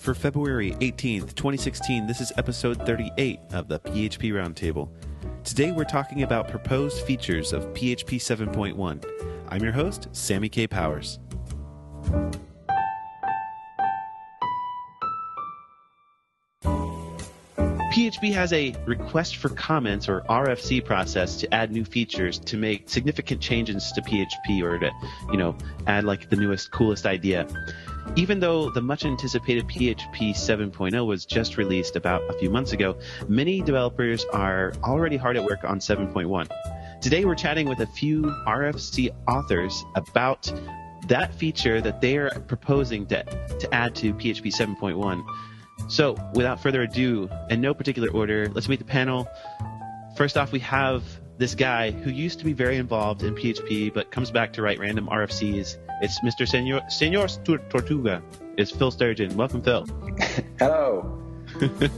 For February 18th, 2016, this is episode 38 of the PHP Roundtable. Today we're talking about proposed features of PHP 7.1. I'm your host, Sammy Kaye Powers. PHP has a request for comments or RFC process to add new features to make significant changes to PHP or to, you know, add like the newest, coolest idea. Even though the much anticipated PHP 7.0 was just released about a few months ago, many developers are already hard at work on 7.1. Today we're chatting with a few RFC authors about that feature that they are proposing to, to add to PHP 7.1. So, without further ado, in no particular order, let's meet the panel. First off, we have this guy who used to be very involved in PHP but comes back to write random RFCs. It's Mr. Senor, Senor Tortuga. It's Phil Sturgeon. Welcome, Phil. Hello. that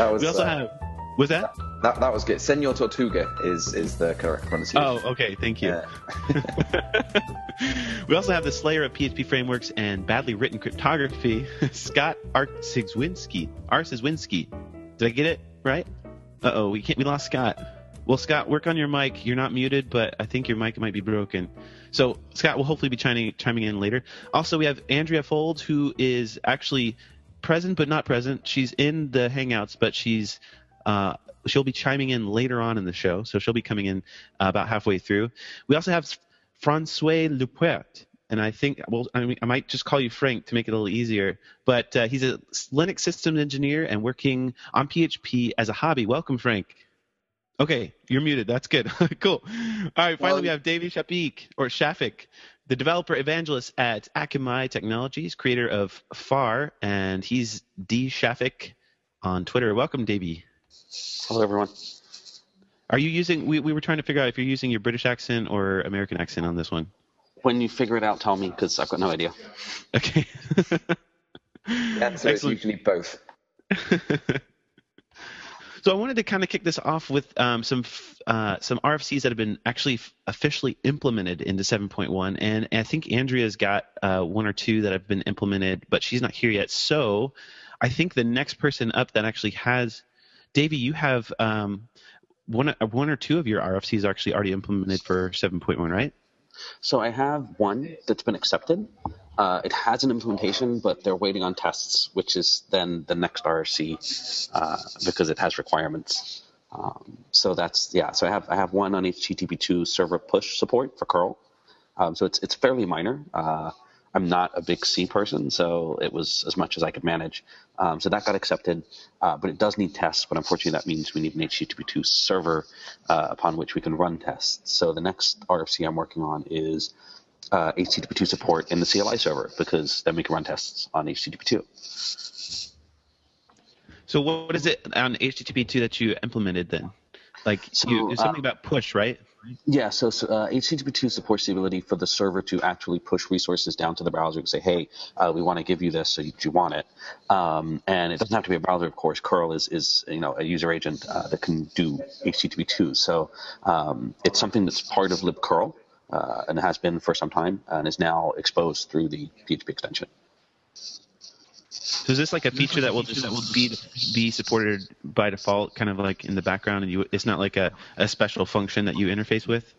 was, we also uh, have. Was that? That, that was good. Senor Tortuga is, is the correct pronunciation. Oh, okay. Thank you. We also have the slayer of PHP frameworks and badly written cryptography, Scott Arciszewski. Arciszewski. Did I get it right? Uh oh, we can't. We lost Scott. Well, Scott, work on your mic. You're not muted, but I think your mic might be broken. So Scott will hopefully be chiming, chiming in later. Also, we have Andrea Faulds, who is actually present but not present. She's in the Hangouts, but she's uh, she'll be chiming in later on in the show, so she'll be coming in uh, about halfway through. We also have Francois Laupretre, and I think well, I, mean, I, might just call you Frank to make it a little easier. But uh, he's a Linux systems engineer and working on PHP as a hobby. Welcome, Frank. Okay, you're muted. That's good. cool. All right, finally well, we have Davey Shapik or Shafik, the developer evangelist at Akamai Technologies, creator of PHAR, and he's D Shafik on Twitter. Welcome, Davey. Hello, everyone. Are you using? We, we were trying to figure out if you're using your British accent or American accent on this one. When you figure it out, tell me because I've got no idea. Okay. That's usually both. So I wanted to kind of kick this off with um, some uh, some RFCs that have been actually officially implemented into 7.1, and, and I think Andrea's got uh, one or two that have been implemented, but she's not here yet. So I think the next person up that actually has Davey, you have um, one one or two of your RFCs actually already implemented for 7.1, right? So I have one that's been accepted. Uh, it has an implementation, but they're waiting on tests, which is then the next RFC uh, because it has requirements. Um, so that's yeah. So I have I have one on HTTP2 server push support for curl. Um, so it's it's fairly minor. Uh, I'm not a big C person, so it was as much as I could manage. Um, so that got accepted, uh, but it does need tests. But unfortunately, that means we need an HTTP2 server uh, upon which we can run tests. So the next RFC I'm working on is uh, HTTP2 support in the CLI server because then we can run tests on HTTP2. So what is it on HTTP2 that you implemented then? Like so, you, something uh, about push, right? Yeah, so, uh, HTTP2 supports the ability for the server to actually push resources down to the browser and say, hey, uh, we want to give you this, so you, you want it. Um, and it doesn't have to be a browser, of course. curl is, is you know, a user agent uh, that can do HTTP2. So um, it's something that's part of libcurl uh, and has been for some time and is now exposed through the PHP extension. So is this like a feature that will just be be supported by default, kind of like in the background, and you it's not like a, a special function that you interface with?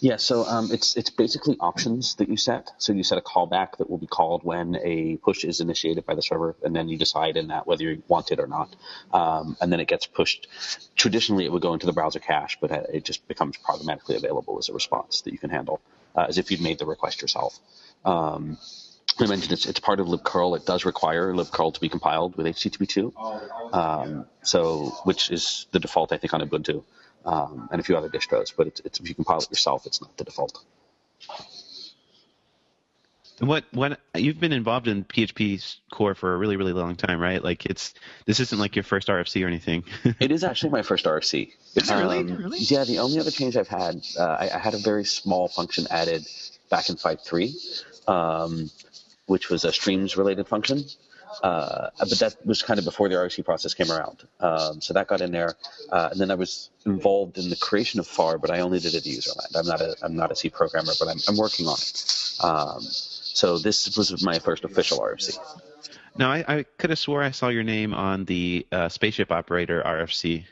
Yeah, so um, it's it's basically options that you set. So you set a callback that will be called when a push is initiated by the server, and then you decide in that whether you want it or not. Um, and then it gets pushed. Traditionally, it would go into the browser cache, but it just becomes programmatically available as a response that you can handle, uh, as if you'd made the request yourself. Um, I mentioned it's, it's part of libcurl. It does require libcurl to be compiled with HTTP2, um, so which is the default, I think, on Ubuntu um, and a few other distros. But it's, it's, if you compile it yourself, it's not the default. What what you've been involved in PHP core for a really really long time, right? Like it's this isn't like your first RFC or anything. it is actually my first RFC. Is um, really? really? Yeah, the only other change I've had, uh, I, I, had a very small function added back in 5.3. Um, which was a streams related function. Uh, but that was kind of before the RFC process came around. Um, so that got in there, uh, and then I was involved in the creation of PHAR, but I only did it at user land. I'm not a I'm not a C programmer, but I'm I'm working on it. Um, So this was my first official RFC. Now, I, I could have swore I saw your name on the uh, spaceship operator RFC.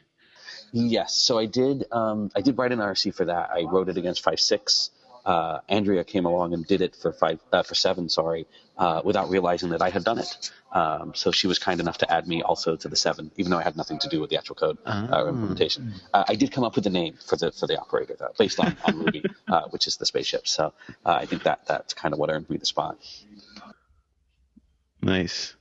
Yes, so I did. Um, I did write an RFC for that. I wrote it against five six. Uh, Andrea came along and did it for five uh, for seven, sorry, uh, without realizing that I had done it. Um, so she was kind enough to add me also to the seven, even though I had nothing to do with the actual code uh, Oh. implementation. Uh, I did come up with the name for the for the operator though, based on, on Ruby, uh, which is the spaceship. So uh, I think that that's kind of what earned me the spot. Nice.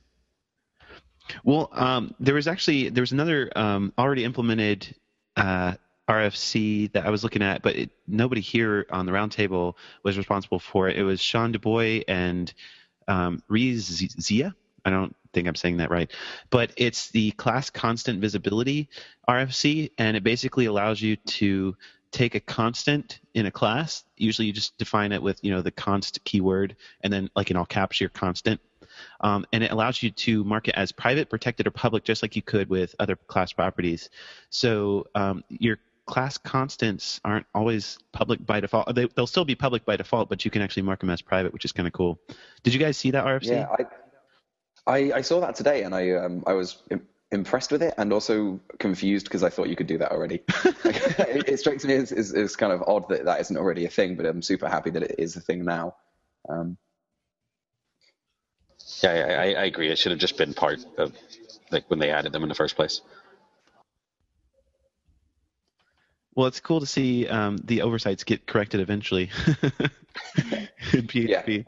Well, um, there was actually there was another um, already implemented uh, RFC that I was looking at, but it, nobody here on the roundtable was responsible for it. It was Sean DuBois and um, Zia. I don't think I'm saying that right, but it's the class constant visibility RFC, and it basically allows you to take a constant in a class. Usually, you just define it with you know the const keyword, and then like in all caps your constant. Um, and it allows you to mark it as private, protected, or public, just like you could with other class properties. So um, your class constants aren't always public by default. They, they'll still be public by default, but you can actually mark them as private, which is kind of cool. Did you guys see that RFC? Yeah, I, I I saw that today, and I um I was im- impressed with it, and also confused because I thought you could do that already. it, it strikes me as, as as kind of odd that that isn't already a thing, but I'm super happy that it is a thing now. Um, Yeah, I, I, I agree. It should have just been part of like when they added them in the first place. Well, it's cool to see um, the oversights get corrected eventually in yeah, PHP.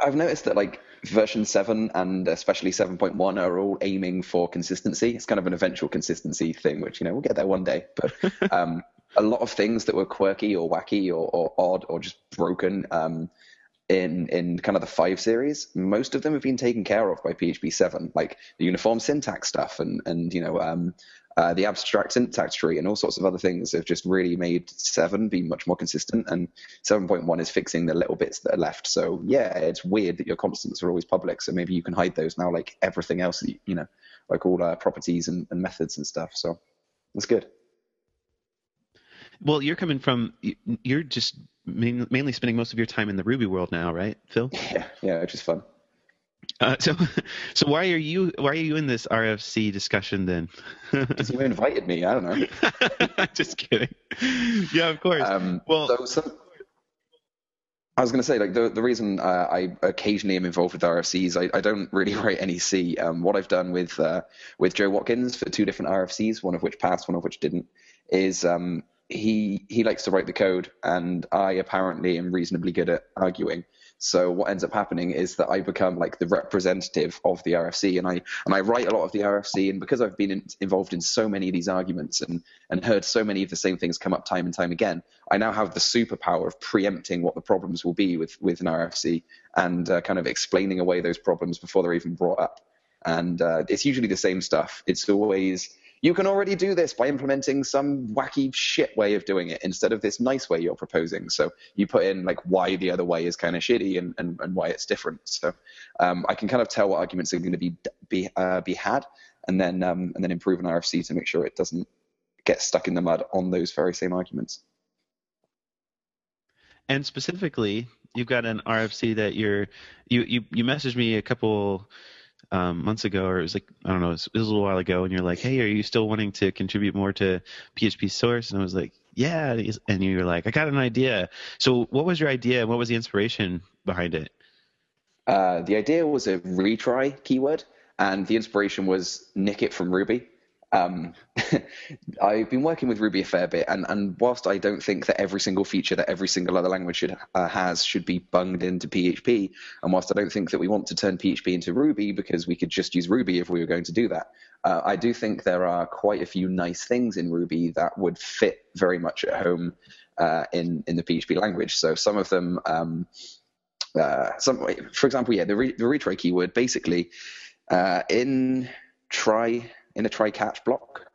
I've noticed that like version seven and especially seven point one are all aiming for consistency. It's kind of an eventual consistency thing, which you know we'll get there one day. But um, a lot of things that were quirky or wacky or, or odd or just broken um, in in kind of the five series, most of them have been taken care of by PHP seven, like the uniform syntax stuff and and you know um, uh, the abstract syntax tree and all sorts of other things have just really made seven be much more consistent. And seven point one is fixing the little bits that are left. So yeah, it's weird that your constants are always public. So maybe you can hide those now, like everything else, that you, you know, like all uh, properties and, and methods and stuff. So that's good. Well, you're coming from you're just mainly spending most of your time in the Ruby world now, right, Phil? Yeah, yeah, which is fun. Uh, so, so why are you why are you in this RFC discussion then? Because you invited me. I don't know. just kidding. Yeah, of course. Um, well, so some, I was going to say, like the the reason uh, I occasionally am involved with RFCs, I, I don't really write any C. Um, what I've done with uh, with Joe Watkins for two different RFCs, one of which passed, one of which didn't, is um, he he likes to write the code, and I apparently am reasonably good at arguing. So what ends up happening is that I become like the representative of the RFC, and I and I write a lot of the RFC. And because I've been in, involved in so many of these arguments and and heard so many of the same things come up time and time again, I now have the superpower of preempting what the problems will be with with an RFC and uh, kind of explaining away those problems before they're even brought up. And uh, it's usually the same stuff. It's always you can already do this by implementing some wacky shit way of doing it instead of this nice way you're proposing. So you put in like why the other way is kind of shitty and, and, and why it's different. So um, I can kind of tell what arguments are going to be be uh, be had, and then um, and then improve an RFC to make sure it doesn't get stuck in the mud on those very same arguments. and specifically, you've got an RFC that you're you you you messaged me a couple um, months ago, or it was like I don't know, it was, it was a little while ago, and you're like, "Hey, are you still wanting to contribute more to PHP Source?" And I was like, "Yeah," and you were like, "I got an idea." So, what was your idea? and What was the inspiration behind it? Uh, the idea was a retry keyword, and the inspiration was nick it from Ruby. Um, I've been working with Ruby a fair bit, and, and whilst I don't think that every single feature that every single other language should, uh, has should be bunged into PHP, and whilst I don't think that we want to turn PHP into Ruby because we could just use Ruby if we were going to do that, uh, I do think there are quite a few nice things in Ruby that would fit very much at home uh, in in the PHP language. So some of them. Um, uh, some, for example, yeah, the, re, the retry keyword basically uh, in try in a try catch block,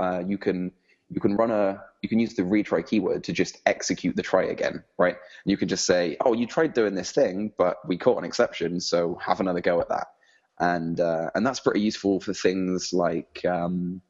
uh, you can you can run a you can use the retry keyword to just execute the try again, right? You can just say, oh, you tried doing this thing, but we caught an exception, so have another go at that. And uh, and that's pretty useful for things like um,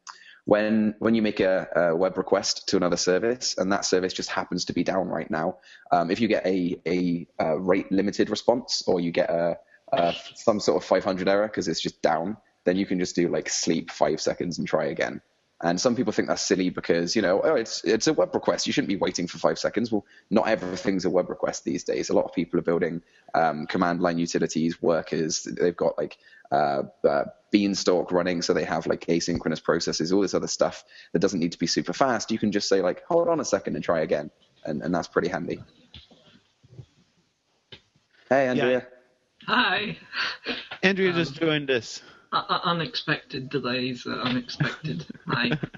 when when you make a, a, web request to another service and that service just happens to be down right now, um, if you get a, a, a, rate limited response or you get a, a some sort of 500 error because it's just down, then you can just do like sleep five seconds and try again. And some people think that's silly because, you know, oh, it's it's a web request. You shouldn't be waiting for five seconds. Well, not everything's a web request these days. A lot of people are building um, command line utilities, workers. They've got like uh, uh, Beanstalk running, so they have like asynchronous processes, all this other stuff that doesn't need to be super fast. You can just say like, hold on a second and try again, and, and that's pretty handy. Hey, Andrea. Yeah. Hi. Andrea um, just joined us uh, unexpected delays, uh, unexpected. Hi.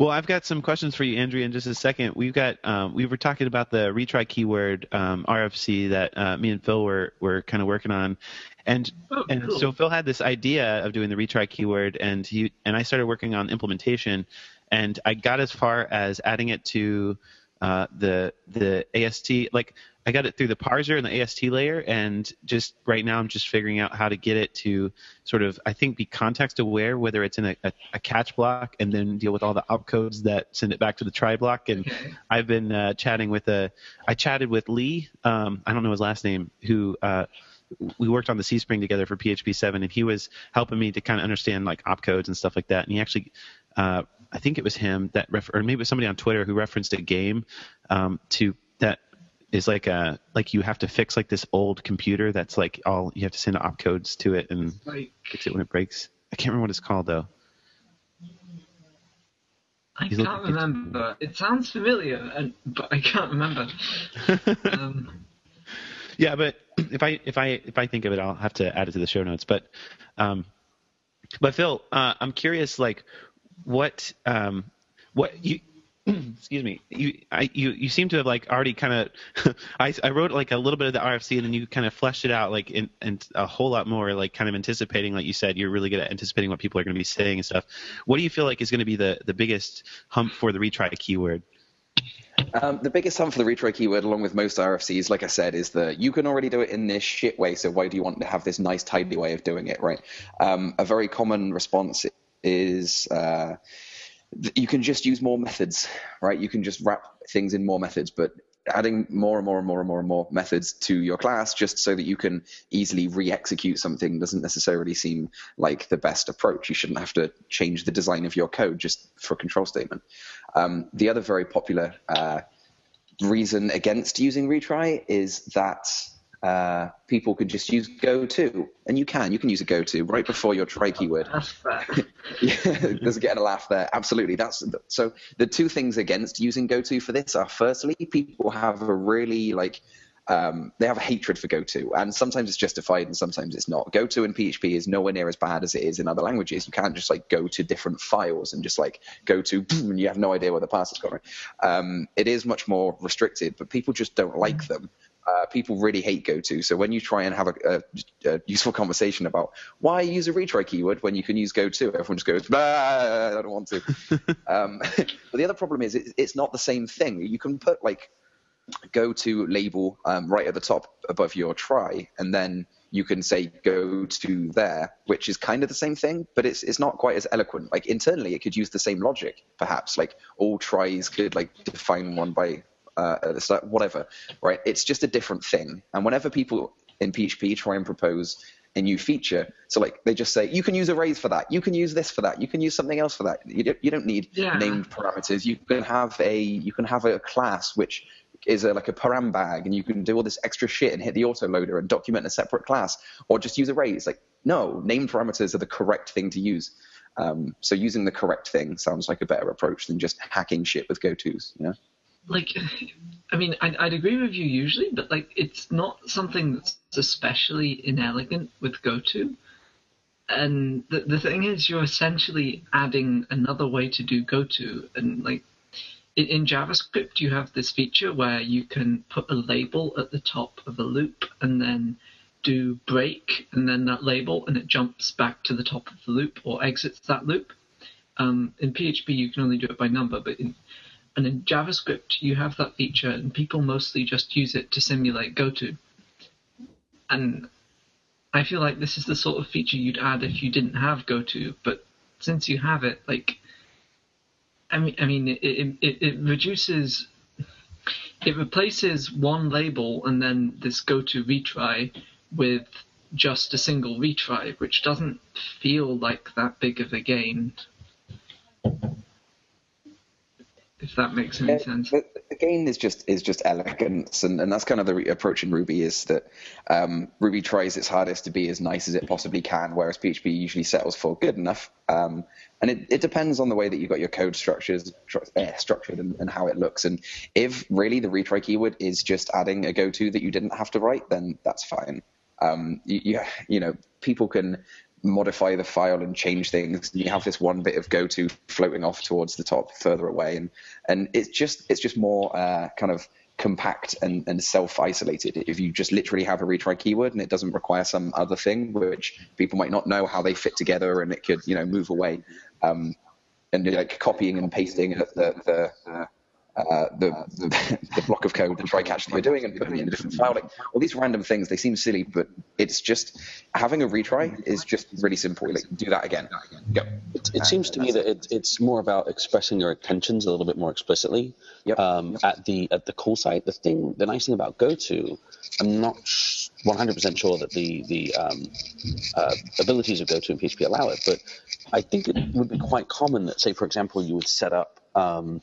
Well, I've got some questions for you, Andrea, in just a second. We've got um, we were talking about the retry keyword um, RFC that uh, me and Phil were were kind of working on, and oh, and cool. so Phil had this idea of doing the retry keyword, and he and I started working on implementation, and I got as far as adding it to uh, the the AST like I got it through the parser and the AST layer, and just right now I'm just figuring out how to get it to sort of I think be context aware, whether it's in a, a, a catch block and then deal with all the opcodes that send it back to the try block. And okay. I've been uh, chatting with a I chatted with Lee, um, I don't know his last name, who. Uh, we worked on the CSPRNG together for PHP 7, and he was helping me to kind of understand like opcodes and stuff like that. And he actually uh, I think it was him that, ref- or maybe it was somebody on Twitter who referenced a game um, to that is like a like you have to fix like this old computer that's like all you have to send opcodes to it and like, fix it when it breaks. I can't remember what it's called though. I He's can't remember. It sounds familiar, and, but I can't remember. um, yeah, but if I if I if I think of it, I'll have to add it to the show notes. But um, but Phil, uh, I'm curious, like what um, what you excuse me you I, you you seem to have like already kind of I, I wrote like a little bit of the rfc and then you kind of fleshed it out like in, and a whole lot more like kind of anticipating like you said you're really good at anticipating what people are going to be saying and stuff what do you feel like is going to be the the biggest hump for the retry keyword um, the biggest hump for the retry keyword, along with most RFCs, like I said, is that you can already do it in this shit way. So why do you want to have this nice, tidy way of doing it, right? Um, a very common response is uh, you can just use more methods, right? You can just wrap things in more methods, but adding more and more and more and more and more methods to your class just so that you can easily re-execute something doesn't necessarily seem like the best approach. You shouldn't have to change the design of your code just for a control statement. Um, the other very popular uh, reason against using retry is that uh, people could just use goto, and you can. You can use a goto right before your try keyword. yeah, there's getting a laugh there. Absolutely. That's so. The two things against using goto for this are: firstly, people have a really like um, they have a hatred for goto, and sometimes it's justified and sometimes it's not. Goto in PHP is nowhere near as bad as it is in other languages. You can't just like go to different files and just like go to, and you have no idea where the path is going. Um, it is much more restricted, but people just don't like them uh, people really hate goto. So when you try and have a, a, a, useful conversation about why use a retry keyword when you can use goto, everyone just goes, I don't want to. um, but the other problem is it, it's not the same thing. You can put like goto label um, right at the top above your try, and then you can say go to there, which is kind of the same thing, but it's it's not quite as eloquent. Like internally, it could use the same logic, perhaps. Like all tries could like define one by uh, start, whatever, right? It's just a different thing. And whenever people in PHP try and propose a new feature, so like they just say, you can use arrays for that, you can use this for that, you can use something else for that. You don't, you don't need yeah. named parameters. You can have a you can have a class which is a, like a param bag, and you can do all this extra shit and hit the autoloader and document a separate class, or just use arrays. Like no, named parameters are the correct thing to use. Um, so using the correct thing sounds like a better approach than just hacking shit with gotos. You know like I mean, I'd, I'd, agree with you usually, but like it's not something that's especially inelegant with goto. And the the thing is, you're essentially adding another way to do goto, and like in, in JavaScript, you have this feature where you can put a label at the top of a loop, and then do break, and then that label, and it jumps back to the top of the loop or exits that loop. Um, in PHP, you can only do it by number, but in and in JavaScript, you have that feature, and people mostly just use it to simulate goto. And I feel like this is the sort of feature you'd add if you didn't have goto, but since you have it, like I mean, I mean, it, it, it reduces, it replaces one label and then this go to retry with just a single retry, which doesn't feel like that big of a gain. If that makes any sense. The, the gain is just is just elegance, and, and that's kind of the re- approach in Ruby is that um, Ruby tries its hardest to be as nice as it possibly can, whereas PHP usually settles for good enough. Um, and it, it depends on the way that you've got your code structures stru- eh, structured and, and how it looks. And if really the retry keyword is just adding a go-to that you didn't have to write, then that's fine. Um, you, you you know people can modify the file and change things. and You have this one bit of go to floating off towards the top further away, and and it's just it's just more uh, kind of compact and, and self-isolated. If you just literally have a retry keyword and it doesn't require some other thing, which people might not know how they fit together, and it could you know move away, um, and like copying and pasting the the, the uh, the, the, the block of code, the try catch that you're doing, and putting it in a different file. Like all these random things, they seem silly, but it's just having a retry is just really simple. Like do that again, go. It, it seems to me that it, it's more about expressing your intentions a little bit more explicitly. Yep. Um, at the at the call site, the thing, the nice thing about GoTo, I'm not 100% sure that the the um, uh, abilities of GoTo and PHP allow it, but I think it would be quite common that, say, for example, you would set up um,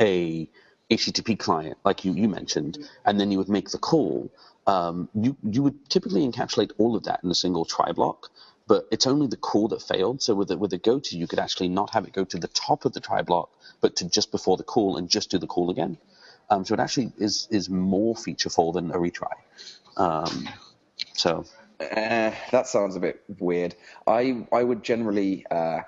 a HTTP client, like you, you mentioned, and then you would make the call. Um, you you would typically encapsulate all of that in a single try block, but it's only the call that failed. So with the, with the go to, you could actually not have it go to the top of the try block, but to just before the call and just do the call again. Um, so it actually is is more featureful than a retry. Um, so Uh, that sounds a bit weird. I I would generally uh,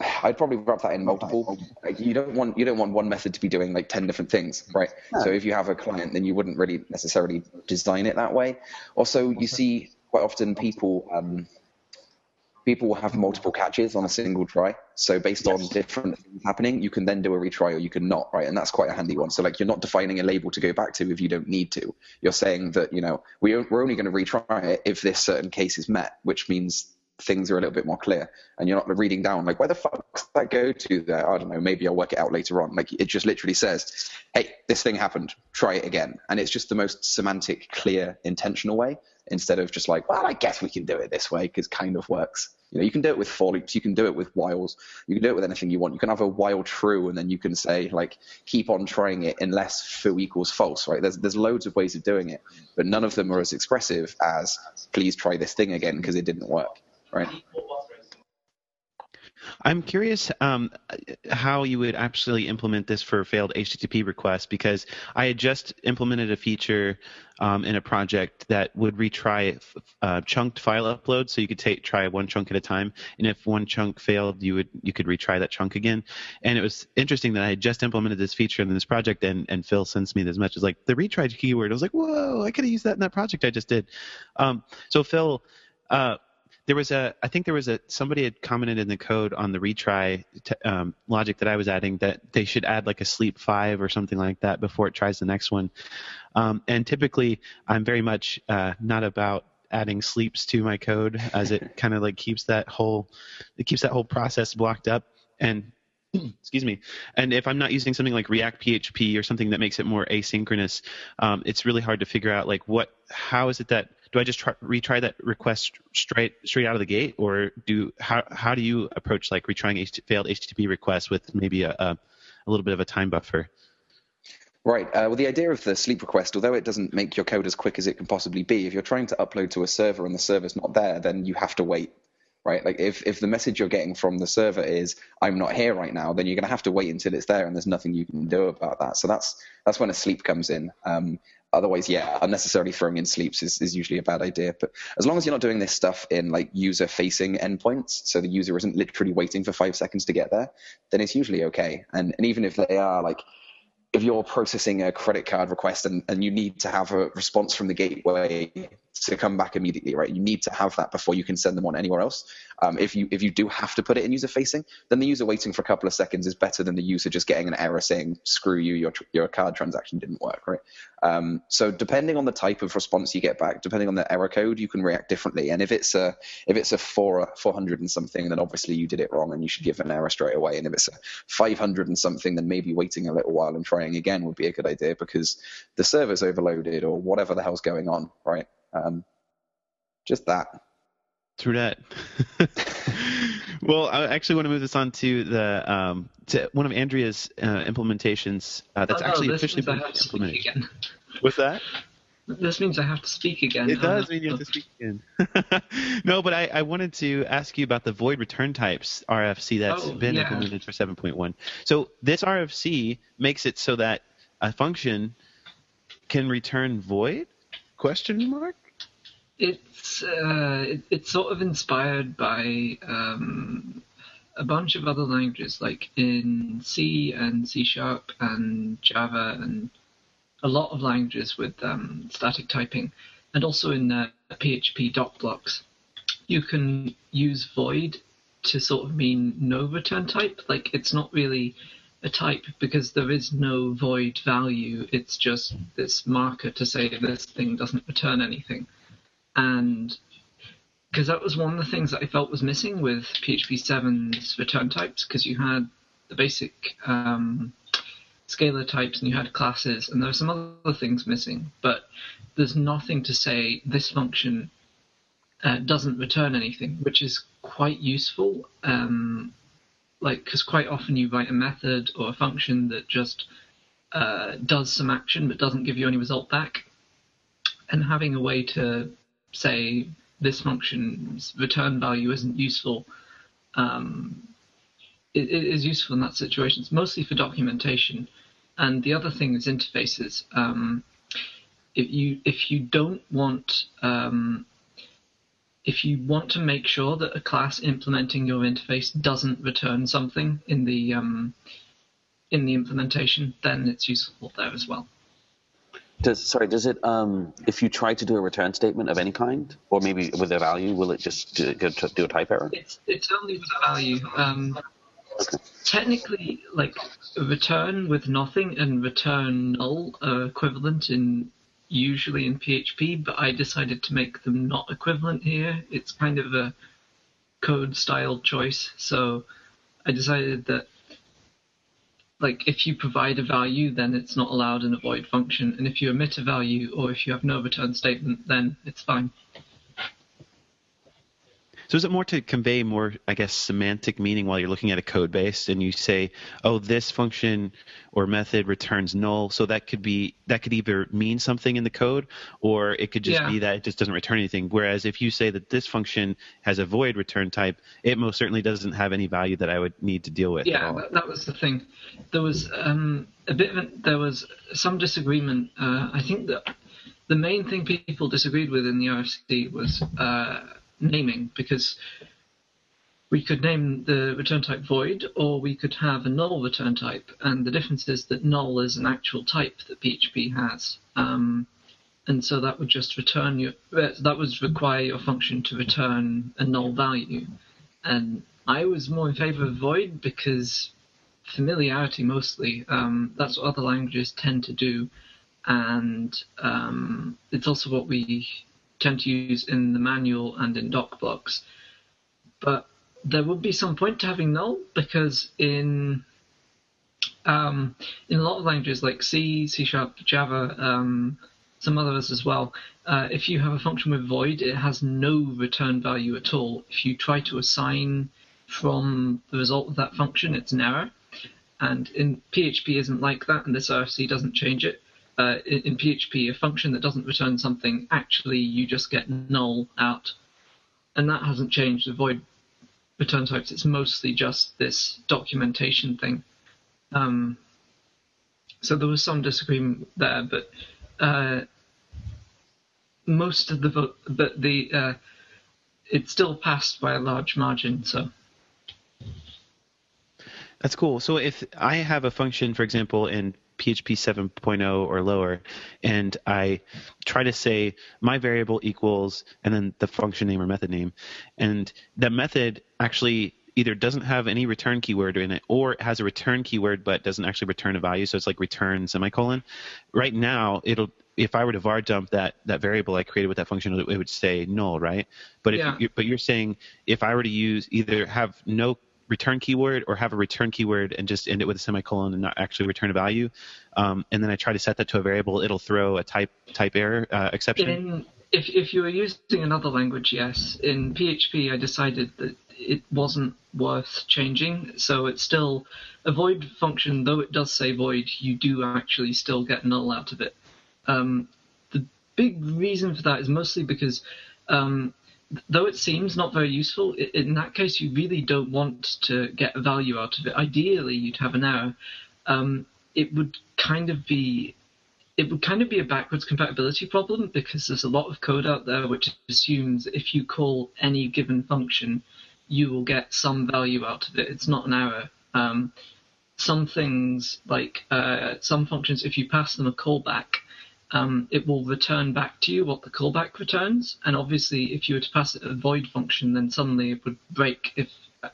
I'd probably wrap that in multiple. Like, you don't want you don't want one method to be doing like ten different things, right? So if you have a client, then you wouldn't really necessarily design it that way. Also, you see quite often people um, people will have multiple catches on a single try. So based on different things happening, you can then do a retry or you can not, right? And that's quite a handy one. So like you're not defining a label to go back to if you don't need to. You're saying that you know we we're only going to retry it if this certain case is met, which means things are a little bit more clear and you're not reading down like where the fuck does that go to there? I don't know maybe i'll work it out later on. Like it just literally says hey this thing happened. Try it again. And it's just the most semantic clear intentional way instead of just like well i guess we can do it this way because kind of works. You know you can do it with for loops you can do it with whiles you can do it with anything you want. You can have a while true and then you can say like keep on trying it unless foo equals false right? There's there's loads of ways of doing it but none of them are as expressive as please try this thing again because it didn't work right I'm curious um, how you would actually implement this for failed HTTP requests because I had just implemented a feature um, in a project that would retry uh, chunked file upload, so you could take try one chunk at a time, and if one chunk failed, you would you could retry that chunk again. And it was interesting that I had just implemented this feature in this project, and and Phil sends me much as like the retry keyword. I was like, whoa, I could have used that in that project I just did. Um, so Phil. Uh, there was a i think there was a somebody had commented in the code on the retry t- um, logic that i was adding that they should add like a sleep five or something like that before it tries the next one. Um, and typically i'm very much uh, not about adding sleeps to my code as it kind of like keeps that whole it keeps that whole process blocked up. And excuse me. And if i'm not using something like ReactPHP or something that makes it more asynchronous um, it's really hard to figure out like what how is it that do I just try, retry that request straight straight out of the gate, or do how how do you approach like retrying H- failed HTTP requests with maybe a, a, a little bit of a time buffer? Right. Uh, well, the idea of the sleep request, although it doesn't make your code as quick as it can possibly be, if you're trying to upload to a server and the server's not there, then you have to wait. Right. Like if, if the message you're getting from the server is I'm not here right now, then you're going to have to wait until it's there, and there's nothing you can do about that. So that's that's when a sleep comes in. Um, otherwise, yeah, unnecessarily throwing in sleeps is, is usually a bad idea. But as long as you're not doing this stuff in like user facing endpoints, so the user isn't literally waiting for five seconds to get there, then it's usually okay. And and even if they are like if you're processing a credit card request and, and you need to have a response from the gateway to come back immediately, right? You need to have that before you can send them on anywhere else. Um, if you if you do have to put it in user facing, then the user waiting for a couple of seconds is better than the user just getting an error saying "screw you, your your card transaction didn't work," right? Um, so depending on the type of response you get back, depending on the error code, you can react differently. And if it's a if it's a four four hundred and something, then obviously you did it wrong and you should give an error straight away. And if it's a five hundred and something, then maybe waiting a little while and trying again would be a good idea because the server's overloaded or whatever the hell's going on, right? Um, just that. True that. well, I actually want to move this on to the um, to one of Andrea's uh, implementations uh, that's Oh, actually officially been have to speak implemented. again. What's that? This means I have to speak again. It does mean you have to speak again. no, but I, I wanted to ask you about the void return types RFC that's Oh, been yeah. implemented for 7.1. So this RFC makes it so that a function can return void? Question mark? It's uh, it, it's sort of inspired by um, a bunch of other languages, like in C and C Sharp and Java and a lot of languages with um, static typing, and also in uh, PHP doc blocks. You can use void to sort of mean no return type. Like it's not really a type because there is no void value. It's just this marker to say this thing doesn't return anything. And because that was one of the things that I felt was missing with PHP 7's return types, because you had the basic um, scalar types and you had classes, and there were some other things missing, but there's nothing to say this function uh, doesn't return anything, which is quite useful. Um, like, because quite often you write a method or a function that just uh, does some action but doesn't give you any result back, and having a way to say this function's return value isn't useful um, it, it is useful in that situation. It's mostly for documentation. And the other thing is interfaces. Um, if you if you don't want um, if you want to make sure that a class implementing your interface doesn't return something in the um, in the implementation, then it's useful there as well. Does sorry? Does it um, if you try to do a return statement of any kind, or maybe with a value, will it just do, go to do a type error? It's it's only with a value. Um, technically, like return with nothing and return null are equivalent in usually in PHP, but I decided to make them not equivalent here. It's kind of a code style choice, so I decided that like if you provide a value, then it's not allowed in a void function, and if you omit a value or if you have no return statement, then it's fine. So is it more to convey more, I guess, semantic meaning while you're looking at a code base and you say, oh, this function or method returns null. So that could be that could either mean something in the code or it could just Yeah. be that it just doesn't return anything. Whereas if you say that this function has a void return type, it most certainly doesn't have any value that I would need to deal with. Yeah, that, was the thing. There was um, a bit of an, there was some disagreement. Uh, I think that the main thing people disagreed with in the RFC was uh, naming because we could name the return type void or we could have a null return type, and the difference is that null is an actual type that PHP has. Um, and so that would just return your uh, that would require your function to return a null value. And I was more in favor of void because familiarity mostly. Um, that's what other languages tend to do, and um, it's also what we tend to use in the manual and in doc blocks. But there would be some point to having null because in um, in a lot of languages like C, C Sharp, Java, um, some others as well, uh, if you have a function with void, it has no return value at all. If you try to assign from the result of that function, it's an error. And in PHP isn't like that, and this RFC doesn't change it. Uh, in, in PHP, a function that doesn't return something, actually you just get null out. And that hasn't changed the void return types. It's mostly just this documentation thing. Um, so there was some disagreement there, but uh, most of the vote, but the uh, it still passed by a large margin. So That's cool. So if I have a function, for example, in PHP 7.0 or lower, and I try to say my variable equals and then the function name or method name, and that method actually either doesn't have any return keyword in it or it has a return keyword but doesn't actually return a value so it's like return semicolon. Right now it'll if i were to var dump that that variable i created with that function it would say null right? But if Yeah. you, but you're saying if i were to use either have no return keyword or have a return keyword and just end it with a semicolon and not actually return a value um, and then i try to set that to a variable it'll throw a type type error uh, exception In if if you were using another language, yes. In PHP, I decided that it wasn't worth changing, so it's still a void function. Though it does say void, you do actually still get null out of it. Um, the big reason for that is mostly because um, though it seems not very useful, in that case you really don't want to get value out of it. Ideally, you'd have an error. Um, it would kind of be it would kind of be a backwards compatibility problem because there's a lot of code out there which assumes if you call any given function, you will get some value out of it. It's not an error. Um, some things like uh, some functions, if you pass them a callback, um, it will return back to you what the callback returns. And obviously, if you were to pass it a void function, then suddenly it would break if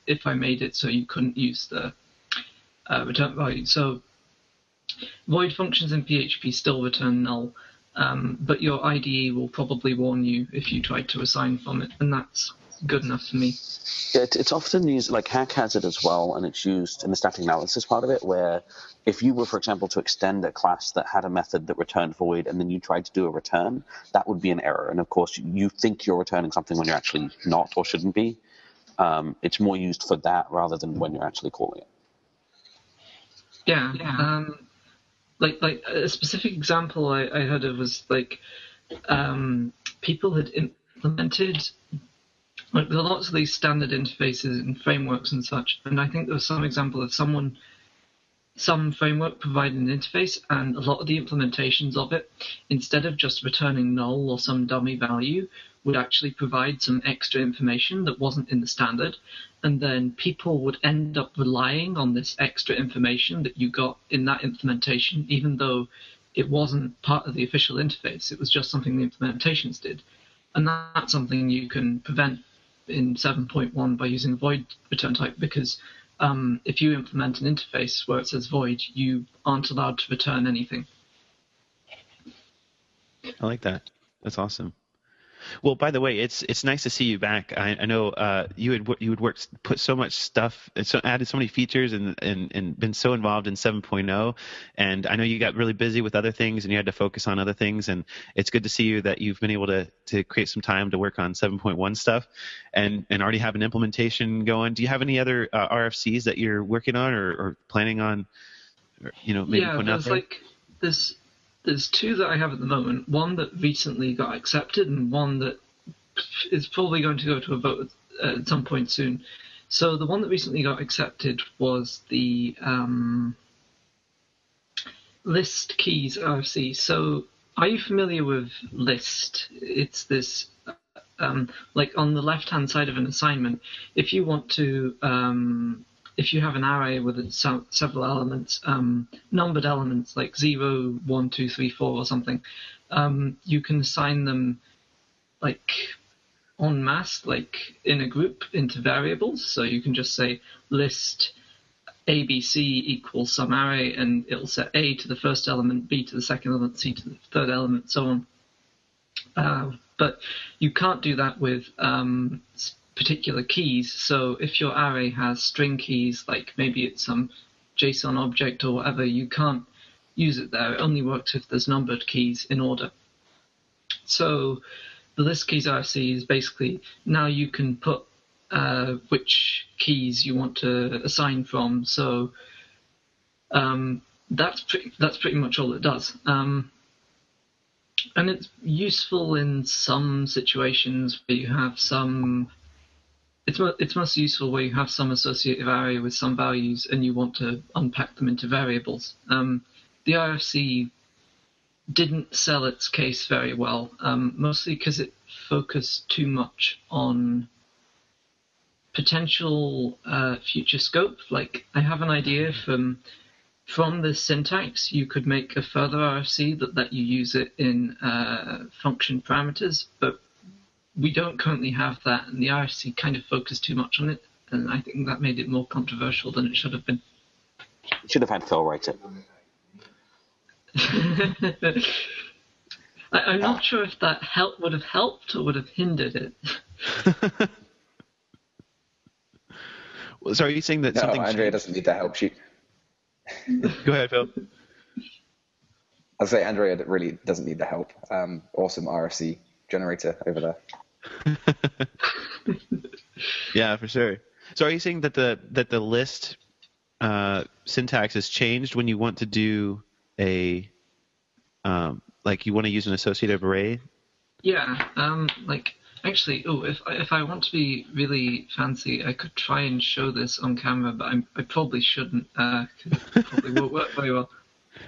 if I made it so you couldn't use the uh, return value. So void functions in PHP still return null, um, but your IDE will probably warn you if you tried to assign from it, and that's good enough for me. Yeah, it, it's often used, like Hack has it as well, and it's used in the static analysis part of it, where if you were, for example, to extend a class that had a method that returned void and then you tried to do a return, that would be an error. And of course, you think you're returning something when you're actually not or shouldn't be. Um, it's more used for that rather than when you're actually calling it. Yeah. Um, like like a specific example I, I heard of was like um, people had implemented like there are lots of these standard interfaces and frameworks and such, and I think there was some example of someone some framework provided an interface and a lot of the implementations of it, instead of just returning null or some dummy value, would actually provide some extra information that wasn't in the standard. And then people would end up relying on this extra information that you got in that implementation, even though it wasn't part of the official interface. It was just something the implementations did. And that's something you can prevent in 7.1 by using void return type because um, if you implement an interface where it says void, you aren't allowed to return anything. I like that. That's awesome. Well, by the way, it's it's nice to see you back. I, I know uh, you had you would work put so much stuff, so added so many features, and, and and been so involved in 7.0. And I know you got really busy with other things, and you had to focus on other things. And it's good to see you that you've been able to to create some time to work on 7.1 stuff, and and already have an implementation going. Do you have any other uh, RFCs that you're working on or, or planning on? Or, you know, maybe yeah, putting out there? like there's there's two that I have at the moment. One that recently got accepted, and one that is probably going to go to a vote at some point soon. So the one that recently got accepted was the um, list keys RFC. So are you familiar with list? It's this um, like on the left hand side of an assignment. If you want to um, if you have an array with se- several elements, um, numbered elements like 0, 1, 2, 3, 4 or something, um, you can assign them like en masse, like in a group into variables. So you can just say list ABC equals some array and it'll set A to the first element, B to the second element, C to the third element, so on. Uh, but you can't do that with um, particular keys. So if your array has string keys, like maybe it's some JSON object or whatever, you can't use it there. It only works if there's numbered keys in order. So the list keys RFC is basically now you can put uh, which keys you want to assign from. So um, that's pretty, that's pretty much all it does. Um, and it's useful in some situations where you have some. It's it's most useful where you have some associative array with some values and you want to unpack them into variables. Um, the RFC didn't sell its case very well, um, mostly because it focused too much on potential uh, future scope. Like I have an idea from from the syntax, you could make a further RFC that let you use it in uh, function parameters, but we don't currently have that, and the RFC kind of focused too much on it, and I think that made it more controversial than it should have been. Should have had Phil write it. I, am not sure if that help would have helped or would have hindered it. so are you saying that no, something Andrea changed? doesn't need to help. She. Go ahead, Phil. I'll say Andrea really doesn't need the help. Um, awesome RFC generator over there. yeah, for sure. So are you saying that the that the list uh, syntax has changed when you want to do a um, like you want to use an associative array? Yeah, um, like actually, oh, if I, if I want to be really fancy, I could try and show this on camera, but I'm, i probably shouldn't. Uh, it probably won't work very well.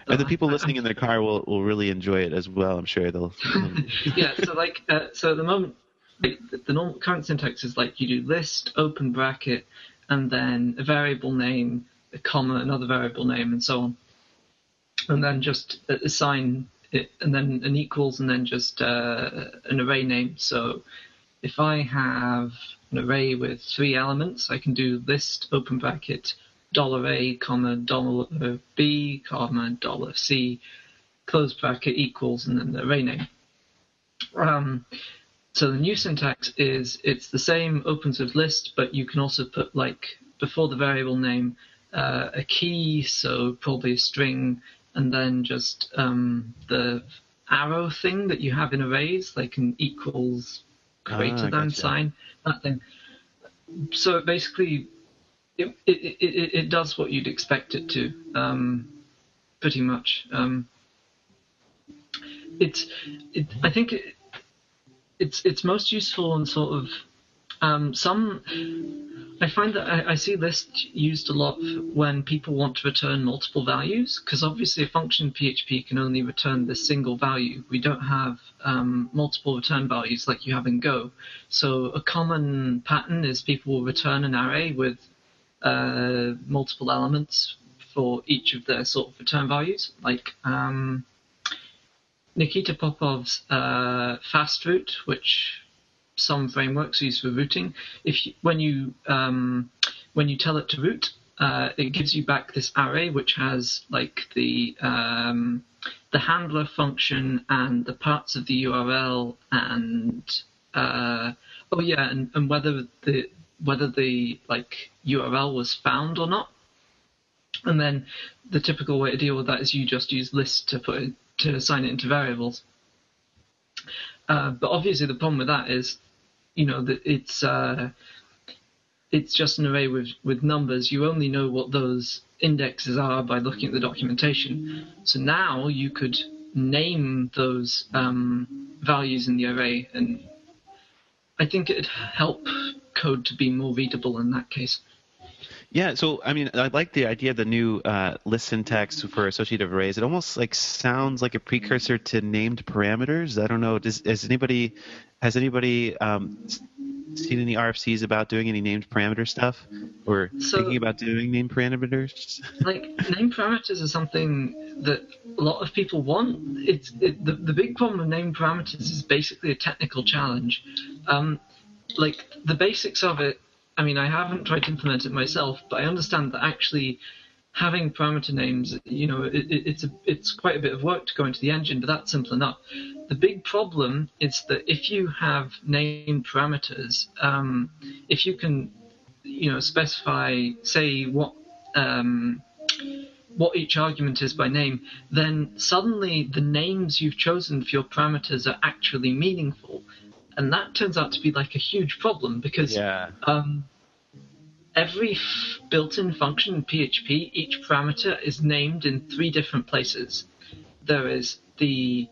And the people listening in their car will, will really enjoy it as well. I'm sure they'll. yeah. So like, uh, so at the moment, the, the normal current syntax is like you do list open bracket and then a variable name, a comma, another variable name, and so on, and then just assign it, and then an equals, and then just uh, an array name. So if I have an array with three elements, I can do list open bracket dollar $a, comma, dollar $b, comma, dollar $c, close bracket equals, and then the array name. Um, so the new syntax is it's the same opens with list, but you can also put like before the variable name uh, a key, so probably a string, and then just um, the arrow thing that you have in arrays, like an equals greater ah, than gotcha. sign, that thing. So it basically it, it, it, it does what you'd expect it to, um, pretty much. Um, it's, it, I think it, it's it's most useful in sort of um, some. I find that I, I, see list used a lot when people want to return multiple values, because obviously a function PHP can only return this single value. We don't have um, multiple return values like you have in Go. So a common pattern is people will return an array with uh, multiple elements for each of their sort of return values. Like um, Nikita Popov's uh, FastRoute, which some frameworks use for routing, If you, when you um, when you tell it to root, uh, it gives you back this array which has like the um, the handler function and the parts of the URL and uh, oh yeah, and, and whether the whether the like URL was found or not. And then the typical way to deal with that is you just use list to put it, to assign it into variables. Uh, but obviously the problem with that is, you know, that it's uh, it's just an array with with numbers. You only know what those indexes are by looking at the documentation. So now you could name those um, values in the array, and I think it'd help code to be more readable in that case. Yeah, so I mean, I like the idea of the new uh, list syntax for associative arrays. It almost like sounds like a precursor to named parameters. I don't know. Does has anybody has anybody um, seen any RFCs about doing any named parameter stuff, or so, thinking about doing named parameters? like named parameters are something that a lot of people want. It's it, the the big problem with named parameters is basically a technical challenge. Um, like the basics of it. I mean, I haven't tried to implement it myself, but I understand that actually having parameter names, you know, it, it, it's a, it's quite a bit of work to go into the engine, but that's simple enough. The big problem is that if you have named parameters, um, if you can, you know, specify, say what um, what each argument is by name, then suddenly the names you've chosen for your parameters are actually meaningful and that turns out to be like a huge problem because yeah. um, every f- built-in function in PHP, each parameter is named in three different places. There is the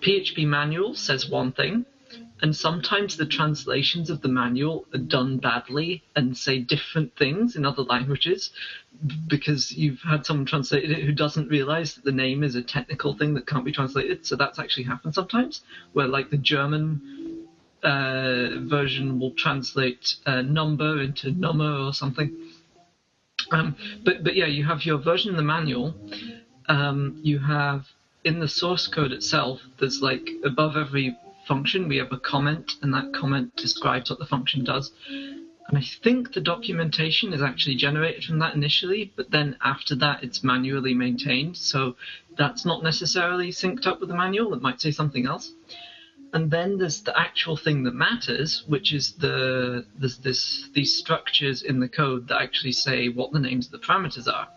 PHP manual says one thing, and sometimes the translations of the manual are done badly and say different things in other languages because you've had someone translate it who doesn't realize that the name is a technical thing that can't be translated. So that's actually happened sometimes, where like the German uh, version will translate uh, number into number or something. Um, but but yeah, you have your version of the manual. Um, you have in the source code itself. There's like above every function we have a comment, and that comment describes what the function does. And I think the documentation is actually generated from that initially, but then after that it's manually maintained. So that's not necessarily synced up with the manual. It might say something else. And then there's the actual thing that matters, which is the there's this these structures in the code that actually say what the names of the parameters are.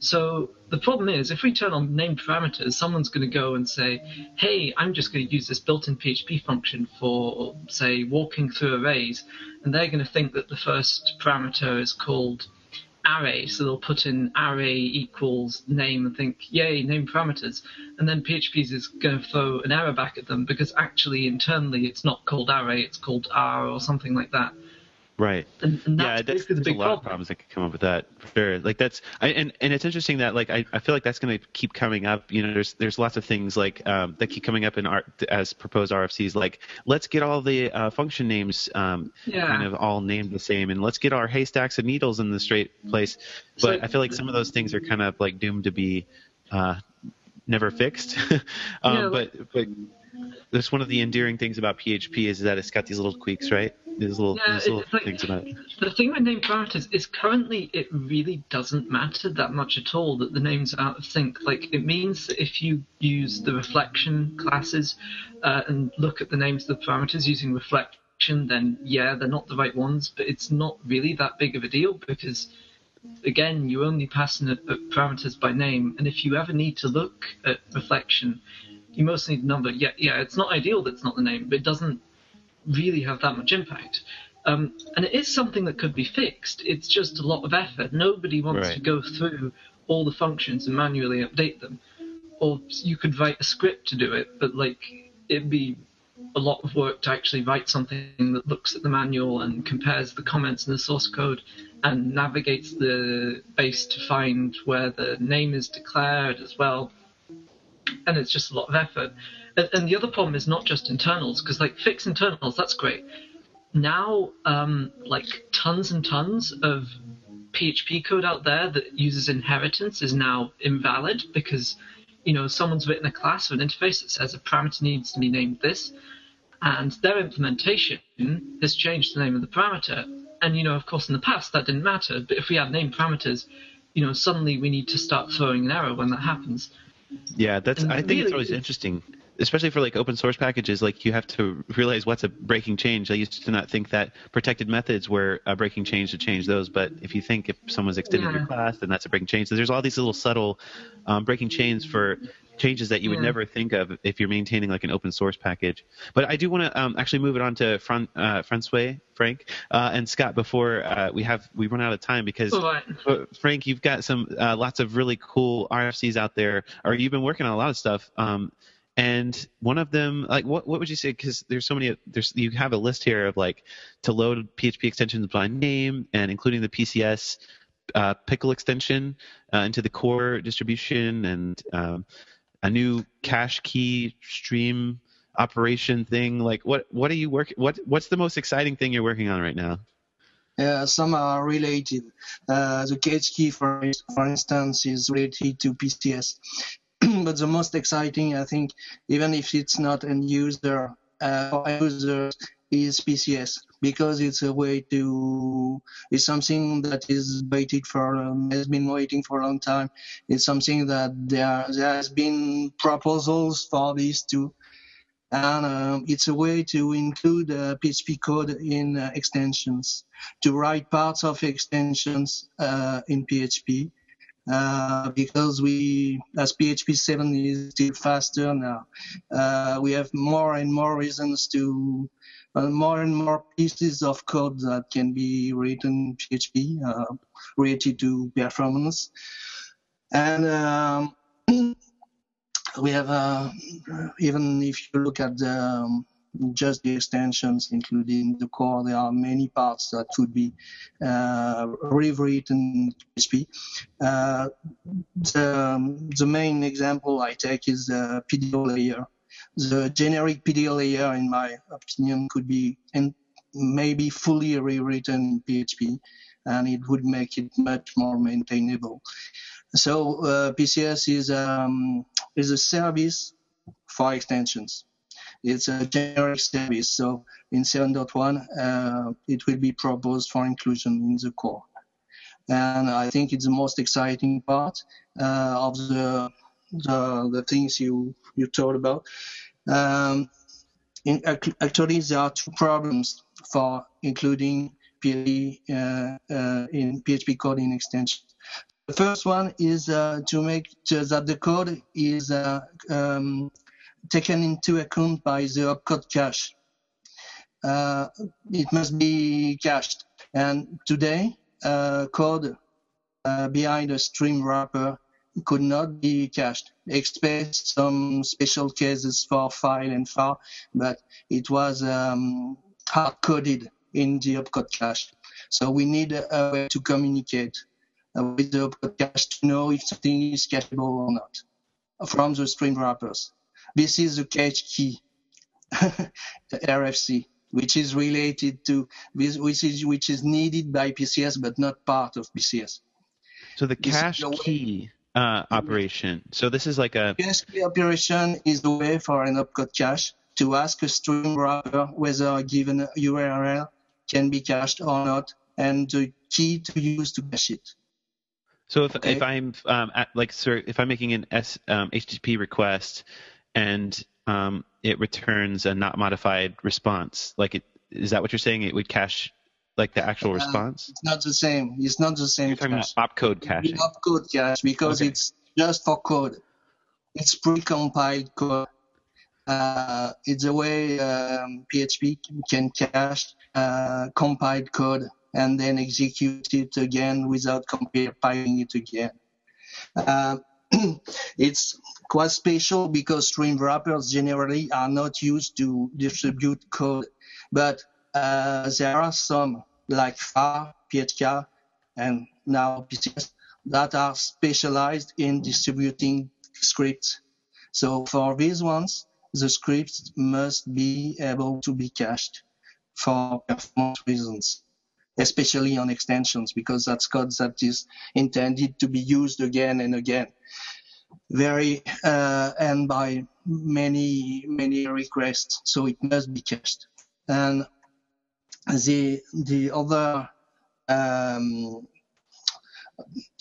So the problem is, if we turn on name parameters, someone's going to go and say, "Hey, I'm just going to use this built-in PHP function for, say, walking through arrays," and they're going to think that the first parameter is called array. So they'll put in array equals name and think, "Yay, name parameters," and then PHP is going to throw an error back at them because actually internally it's not called array, it's called r or something like that. Right. And, and yeah, that's that's, the there's big a lot problem. of problems that could come up with that for sure. Like that's, I, and and it's interesting that like I, I feel like that's going to keep coming up. You know, there's there's lots of things like um, that keep coming up in art as proposed RFCs. Like let's get all the uh, function names um, Yeah. kind of all named the same, and let's get our haystacks and needles in the straight place. But So- I feel like some of those things are kind of like doomed to be uh, never fixed. um, Yeah, but but that's one of the endearing things about PHP is that it's got these little tweaks, right? These little, Yeah, these little like- things about it. The thing with name parameters is currently it really doesn't matter that much at all that the names are out of sync. Like it means that if you use the reflection classes uh, and look at the names of the parameters using reflection, then yeah, they're not the right ones, but it's not really that big of a deal because again, you're only passing at, at parameters by name, and if you ever need to look at reflection, you mostly need the number. Yeah, yeah, it's not ideal that it's not the name, but it doesn't really have that much impact. Um, and it is something that could be fixed. It's just a lot of effort. Nobody wants Right. to go through all the functions and manually update them. Or you could write a script to do it, but like it'd be a lot of work to actually write something that looks at the manual and compares the comments in the source code and navigates the base to find where the name is declared as well. And it's just a lot of effort. And, and the other problem is not just internals, because like fix internals, that's great. Now, um, like tons and tons of PHP code out there that uses inheritance is now invalid because you know someone's written a class or an interface that says a parameter needs to be named this, and their implementation has changed the name of the parameter. And you know, of course, in the past that didn't matter, but if we have named parameters, you know, suddenly we need to start throwing an error when that happens. Yeah, that's. I think it's always interesting, especially for like open source packages. Like you have to realize what's a breaking change. I used to not think that protected methods were a breaking change to change those. But if you think if someone's extended Yeah. your class, then that's a breaking change. So there's all these little subtle um, breaking chains for changes that you would Yeah. never think of if you're maintaining like an open source package. But I do want to um, actually move it on to Fran- uh, Francois, Frank, uh, and Scott before uh, we have we run out of time because. Right. Frank, you've got some uh, lots of really cool RFCs out there, or you've been working on a lot of stuff. Um, and one of them, like, what what would you say? Because there's so many. There's you have a list here of like to load PHP extensions by name, and including the PCS uh, pickle extension uh, into the core distribution, and um, a new cache key stream operation thing. Like, what what are you working? What what's the most exciting thing you're working on right now? Yeah, some are related. Uh, the cache key, for, for instance, is related to PCS. but the most exciting, I think, even if it's not end user uh, or end user, is PCS because it's a way to. It's something that is waited for, um, has been waiting for a long time. It's something that there there has been proposals for this too and um, it's a way to include uh, PHP code in uh, extensions, to write parts of extensions uh, in PHP. Uh, because we, as PHP 7 is still faster now, uh, we have more and more reasons to, uh, more and more pieces of code that can be written PHP uh, related to performance. And um, we have uh, even if you look at the, um, just the extensions including the core there are many parts that could be uh, rewritten in PHP. Uh, the, um, the main example I take is the PDO layer. The generic PDO layer, in my opinion, could be and maybe fully rewritten in PHP. and it would make it much more maintainable. So uh, PCS is um, is a service for extensions. It's a generic service. So in 7.1, uh, it will be proposed for inclusion in the core. And I think it's the most exciting part uh, of the, the, the things you you told about. Um, in, actually, there are two problems for including PHP uh, uh, in PHP coding extension. The first one is uh, to make sure that the code is uh, um, taken into account by the opcode cache. Uh, it must be cached. And today, uh, code behind a stream wrapper could not be cached, except some special cases for file and PHAR, but it was um, hard coded in the opcode cache. So we need a way to communicate with the opcode cache to know if something is cacheable or not from the stream wrappers. This is the cache key, the RFC, which is related to this, which is which is needed by PCS but not part of PCS. So the cache key uh, operation. So this is like a key operation is the way for an opcode cache to ask a stream wrapper whether a given URL can be cached or not, and the key to use to cache it. So if okay. if I'm um, at, like sir, if I'm making an S, um, HTTP request and um, it returns a not modified response. Like, it, is that what you're saying? It would cache like the actual uh, response? It's not the same. It's not the same. You're talking cache. about opcode caching. Opcode cache because okay. it's just for code. It's pre-compiled code. Uh, it's a way um, PHP can cache uh, compiled code and then execute it again without compiling it again. Uh, it's quite special because stream wrappers generally are not used to distribute code, but uh, there are some like PHAR, PHK, and now PCS that are specialized in distributing scripts. So for these ones, the scripts must be able to be cached for performance reasons, especially on extensions, because that's code that is intended to be used again and again very uh, and by many many requests so it must be cached and the the other um,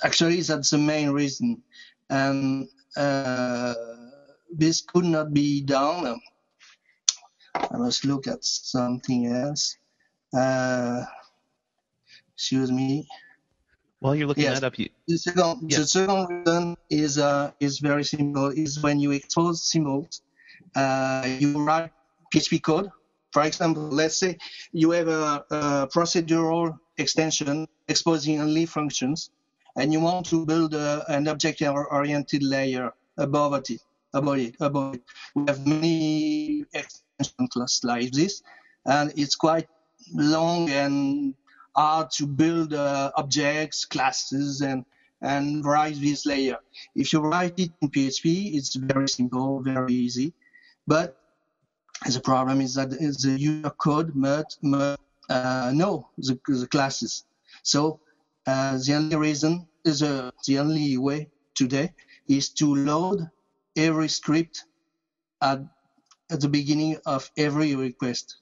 actually that's the main reason and uh, this could not be done I must look at something else uh, excuse me while you're looking yes. that up, you... the second the second reason is uh, is very simple. Is when you expose symbols, uh, you write PHP code. For example, let's say you have a, a procedural extension exposing only functions, and you want to build a, an object-oriented layer above it, above it, above it. We have many extension classes like this, and it's quite long and hard to build uh, objects, classes, and and write this layer. If you write it in PHP, it's very simple, very easy. But the problem is that the user code must, must uh, know the, the, classes. So uh, the only reason is uh, the only way today is to load every script at, at the beginning of every request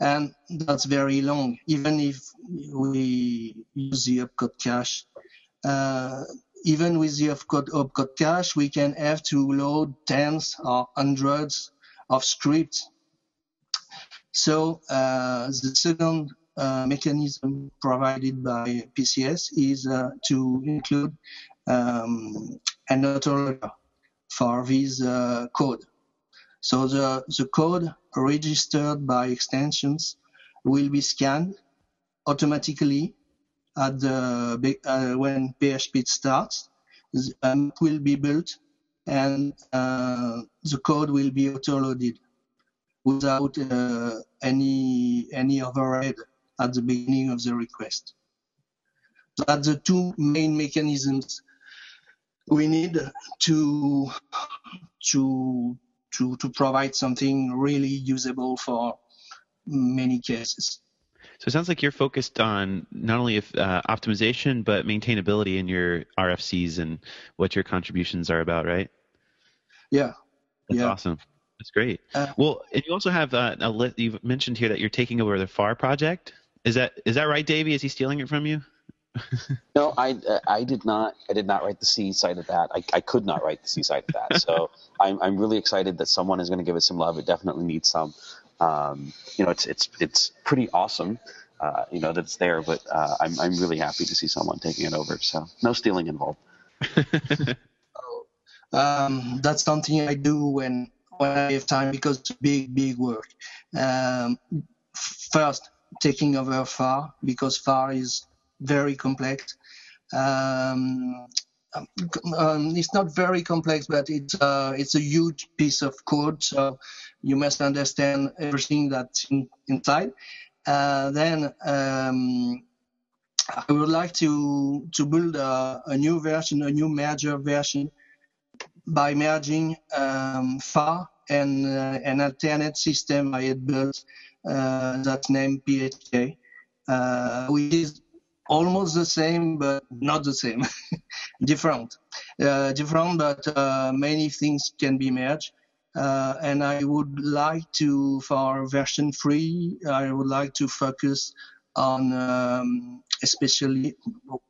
and that's very long. Even if we use the opcode cache, uh, even with the opcode, opcode cache, we can have to load tens or hundreds of scripts. So uh, the second uh, mechanism provided by PCS is uh, to include um, an autoloader for this code. So the, the code registered by extensions will be scanned automatically at the uh, when PHP starts. Um, will be built and uh, the code will be auto-loaded without uh, any any overhead at the beginning of the request. So that's the two main mechanisms we need to to to, to provide something really usable for many cases. So it sounds like you're focused on not only if, uh, optimization but maintainability in your RFCs and what your contributions are about, right? Yeah. That's yeah. awesome. That's great. Uh, well, and you also have uh, a li- you've mentioned here that you're taking over the PHAR project. Is that is that right, Davey? Is he stealing it from you? No, I uh, I did not I did not write the C side of that. I, I could not write the C side of that. So I'm I'm really excited that someone is going to give it some love. It definitely needs some. Um, you know, it's it's it's pretty awesome. Uh, you know that it's there, but uh, I'm I'm really happy to see someone taking it over. So no stealing involved. um, that's something I do when when I have time because it's big big work. Um, first, taking over PHAR because PHAR is very complex. Um, um, it's not very complex, but it's uh, it's a huge piece of code, so you must understand everything that's in, inside. Uh, then um, I would like to to build a, a, new version, a new merger version, by merging um, PHAR and uh, an alternate system I had built uh, that's named PHK, uh, which is almost the same but not the same. Different. Uh, different but uh, many things can be merged. Uh, and i would like to for version 3 i would like to focus on um, especially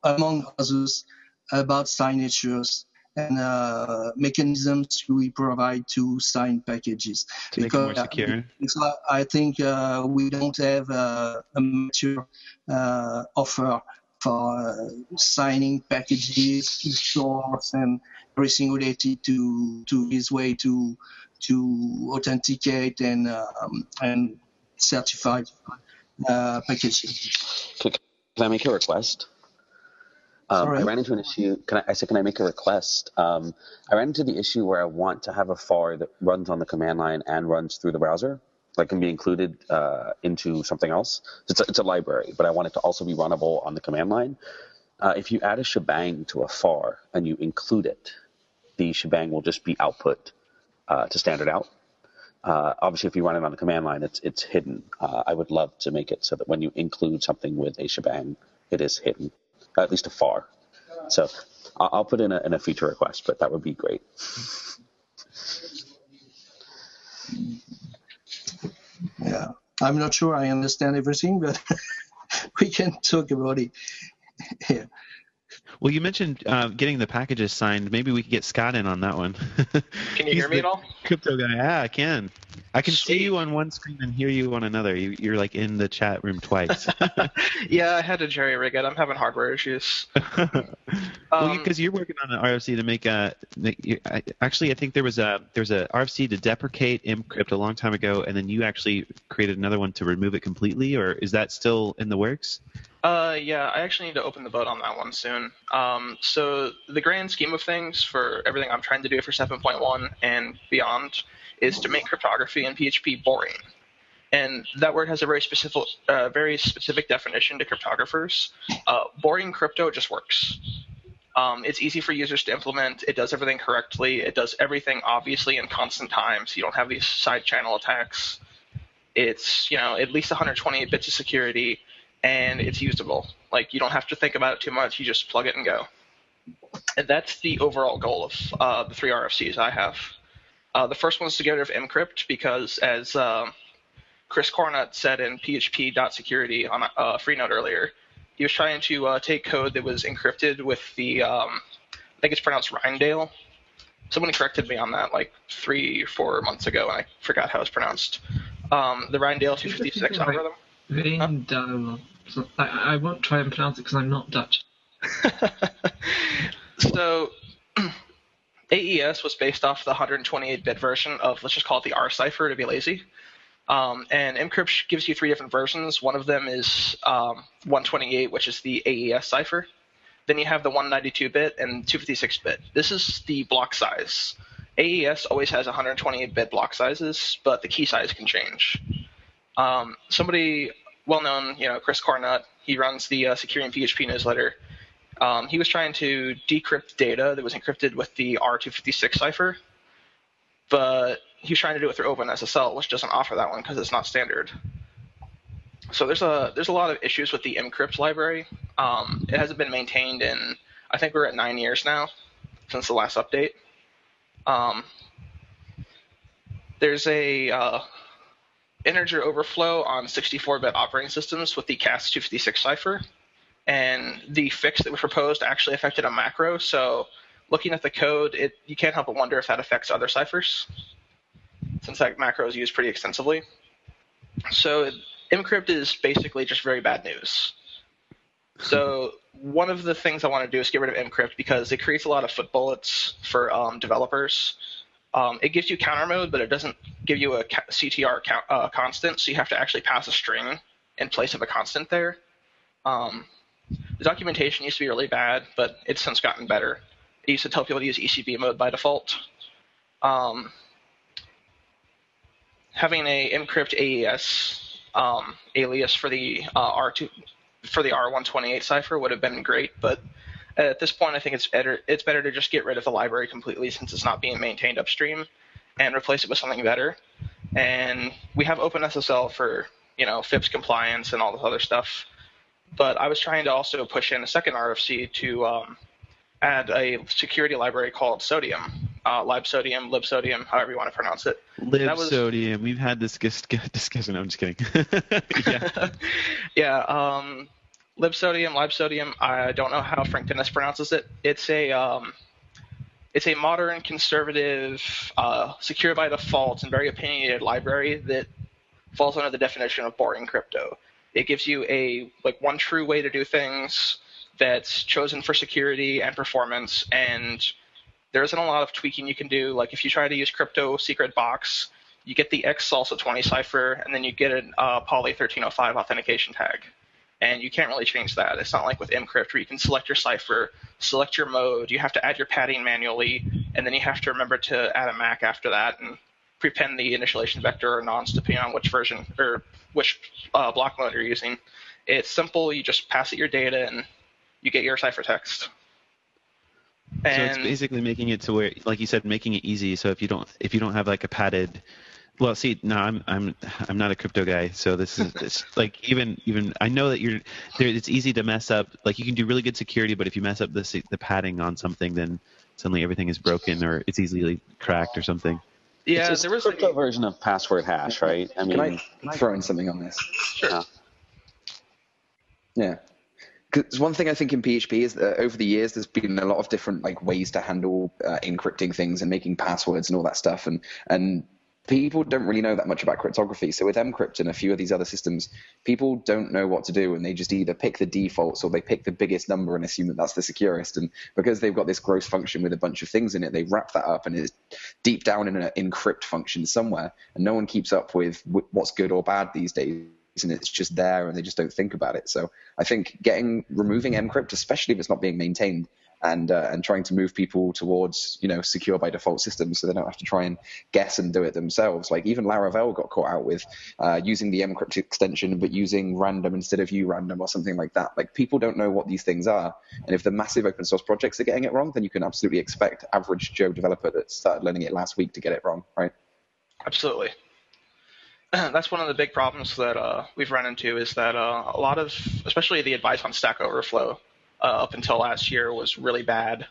among others about signatures and uh, mechanisms we provide to sign packages. To because, make it more secure. Because I think uh, we don't have a, a mature uh, offer for signing packages, stores, and everything related to to this way to to authenticate and um, and certify uh, packages. Can I make a request? Um, I ran into an issue. Can I, I said, can I make a request? Um, I ran into the issue where I want to have a PHAR that runs on the command line and runs through the browser, like can be included uh, into something else. It's a, it's a, library, but I want it to also be runnable on the command line. Uh, if you add a shebang to a PHAR and you include it, the shebang will just be output uh, to standard out. Uh, obviously, if you run it on the command line, it's it's hidden. Uh, I would love to make it so that when you include something with a shebang, it is hidden at least a PHAR. So I'll put in a, in a feature request, but that would be great. Yeah, I'm not sure I understand everything, but we can talk about it. Yeah. Well, you mentioned uh, getting the packages signed. Maybe we could get Scott in on that one. can you hear me at all? Crypto guy. Yeah, I can. I can Sweet. see you on one screen and hear you on another. You, are like in the chat room twice. yeah, I had to jerry rig it. I'm having hardware issues. well, because um, you, are working on an RFC to make a. Actually, I think there was a there was a RFC to deprecate Mcrypt a long time ago, and then you actually created another one to remove it completely. Or is that still in the works? Uh, yeah, I actually need to open the vote on that one soon. Um, so the grand scheme of things for everything I'm trying to do for 7.1 and beyond is to make cryptography and PHP boring. And that word has a very specific, uh, very specific definition to cryptographers. Uh, boring crypto just works. Um, it's easy for users to implement. It does everything correctly. It does everything obviously in constant time, so you don't have these side channel attacks. It's you know at least 128 bits of security and it's usable. Like you don't have to think about it too much. You just plug it and go. And that's the overall goal of uh, the three RFCs I have. Uh, the first one is to get rid of mcrypt because, as uh, Chris Cornutt said in PHP.security on a uh, Freenode earlier, he was trying to uh, take code that was encrypted with the, um, I think it's pronounced Rijndael. Someone corrected me on that like three, four months ago, and I forgot how it's pronounced. Um, the Rijndael 256 algorithm. Rijndael. So I, I won't try and pronounce it because I'm not Dutch. so AES was based off the 128-bit version of let's just call it the R cipher to be lazy. Um, and Mcrypt gives you three different versions. One of them is um, 128, which is the AES cipher. Then you have the 192-bit and 256-bit. This is the block size. AES always has 128-bit block sizes, but the key size can change. Um, somebody well known, you know, Chris Cornutt, he runs the uh, Securing PHP newsletter. Um, he was trying to decrypt data that was encrypted with the R256 cipher, but he was trying to do it through OpenSSL, which doesn't offer that one because it's not standard. so there's a there's a lot of issues with the mcrypt library. Um, it hasn't been maintained in I think we're at nine years now since the last update. Um, there's a uh, integer overflow on 64-bit operating systems with the CAST256 cipher, and the fix that we proposed actually affected a macro. So looking at the code, it you can't help but wonder if that affects other ciphers, since that macro is used pretty extensively. So mcrypt is basically just very bad news. So one of the things I want to do is get rid of mcrypt because it creates a lot of foot bullets for um, developers. Um, it gives you counter mode, but it doesn't give you a CTR count, uh, constant, so you have to actually pass a string in place of a constant there. Um, the documentation used to be really bad, but it's since gotten better. It used to tell people to use ECB mode by default. Um, having a mcrypt AES um, alias for the uh, R2 for the R128 cipher would have been great, but at this point, I think it's better it's better to just get rid of the library completely since it's not being maintained upstream, and replace it with something better. And we have OpenSSL for you know FIPS compliance and all this other stuff. But I was trying to also push in a second RFC to um, add a security library called Sodium, uh, LibSodium, LibSodium, however you want to pronounce it. LibSodium. Was... We've had this discussion. I'm just kidding. yeah. yeah. Um, LibSodium, LibSodium. I don't know how Frank Denis pronounces it. It's a um, it's a modern, conservative, uh, secure by default, and very opinionated library that falls under the definition of boring crypto. It gives you a like one true way to do things that's chosen for security and performance, and there isn't a lot of tweaking you can do. Like if you try to use crypto secret box, you get the X salsa 20 cipher, and then you get a uh, poly 1305 authentication tag and you can't really change that. It's not like with mcrypt where you can select your cipher, select your mode, you have to add your padding manually, and then you have to remember to add a MAC after that and prepend the initialization vector or nonce depending on which version or which uh, block mode you're using. It's simple. You just pass it your data and you get your ciphertext. And so it's basically making it to where, like you said, making it easy. So if you don't if you don't have like a padded well, see, no, I'm I'm I'm not a crypto guy, so this is this, like even even I know that you're there. It's easy to mess up. Like you can do really good security, but if you mess up the the padding on something, then suddenly everything is broken or it's easily cracked or something. Yeah, it's there was a crypto version of password hash, right? I mean, can I, can I throw in something on this? Sure. Yeah. yeah. Because one thing I think in PHP is that over the years there's been a lot of different like ways to handle uh, encrypting things and making passwords and all that stuff, and and people don't really know that much about cryptography. So with Mcrypt and a few of these other systems, people don't know what to do, and they just either pick the defaults or they pick the biggest number and assume that that's the securest. And because they've got this gross function with a bunch of things in it, they wrap that up and it's deep down in an encrypt function somewhere, and no one keeps up with what's good or bad these days and it's just there and they just don't think about it. So I think getting removing mcrypt, especially if it's not being maintained, and uh, and trying to move people towards you know secure by default systems so they don't have to try and guess and do it themselves. Like even Laravel got caught out with uh, using the mcrypt extension but using random instead of urandom or something like that. Like people don't know what these things are, and if the massive open source projects are getting it wrong, then you can absolutely expect average Joe developer that started learning it last week to get it wrong, right? Absolutely. That's one of the big problems that uh, we've run into is that uh, a lot of, especially the advice on Stack Overflow, uh, up until last year was really bad.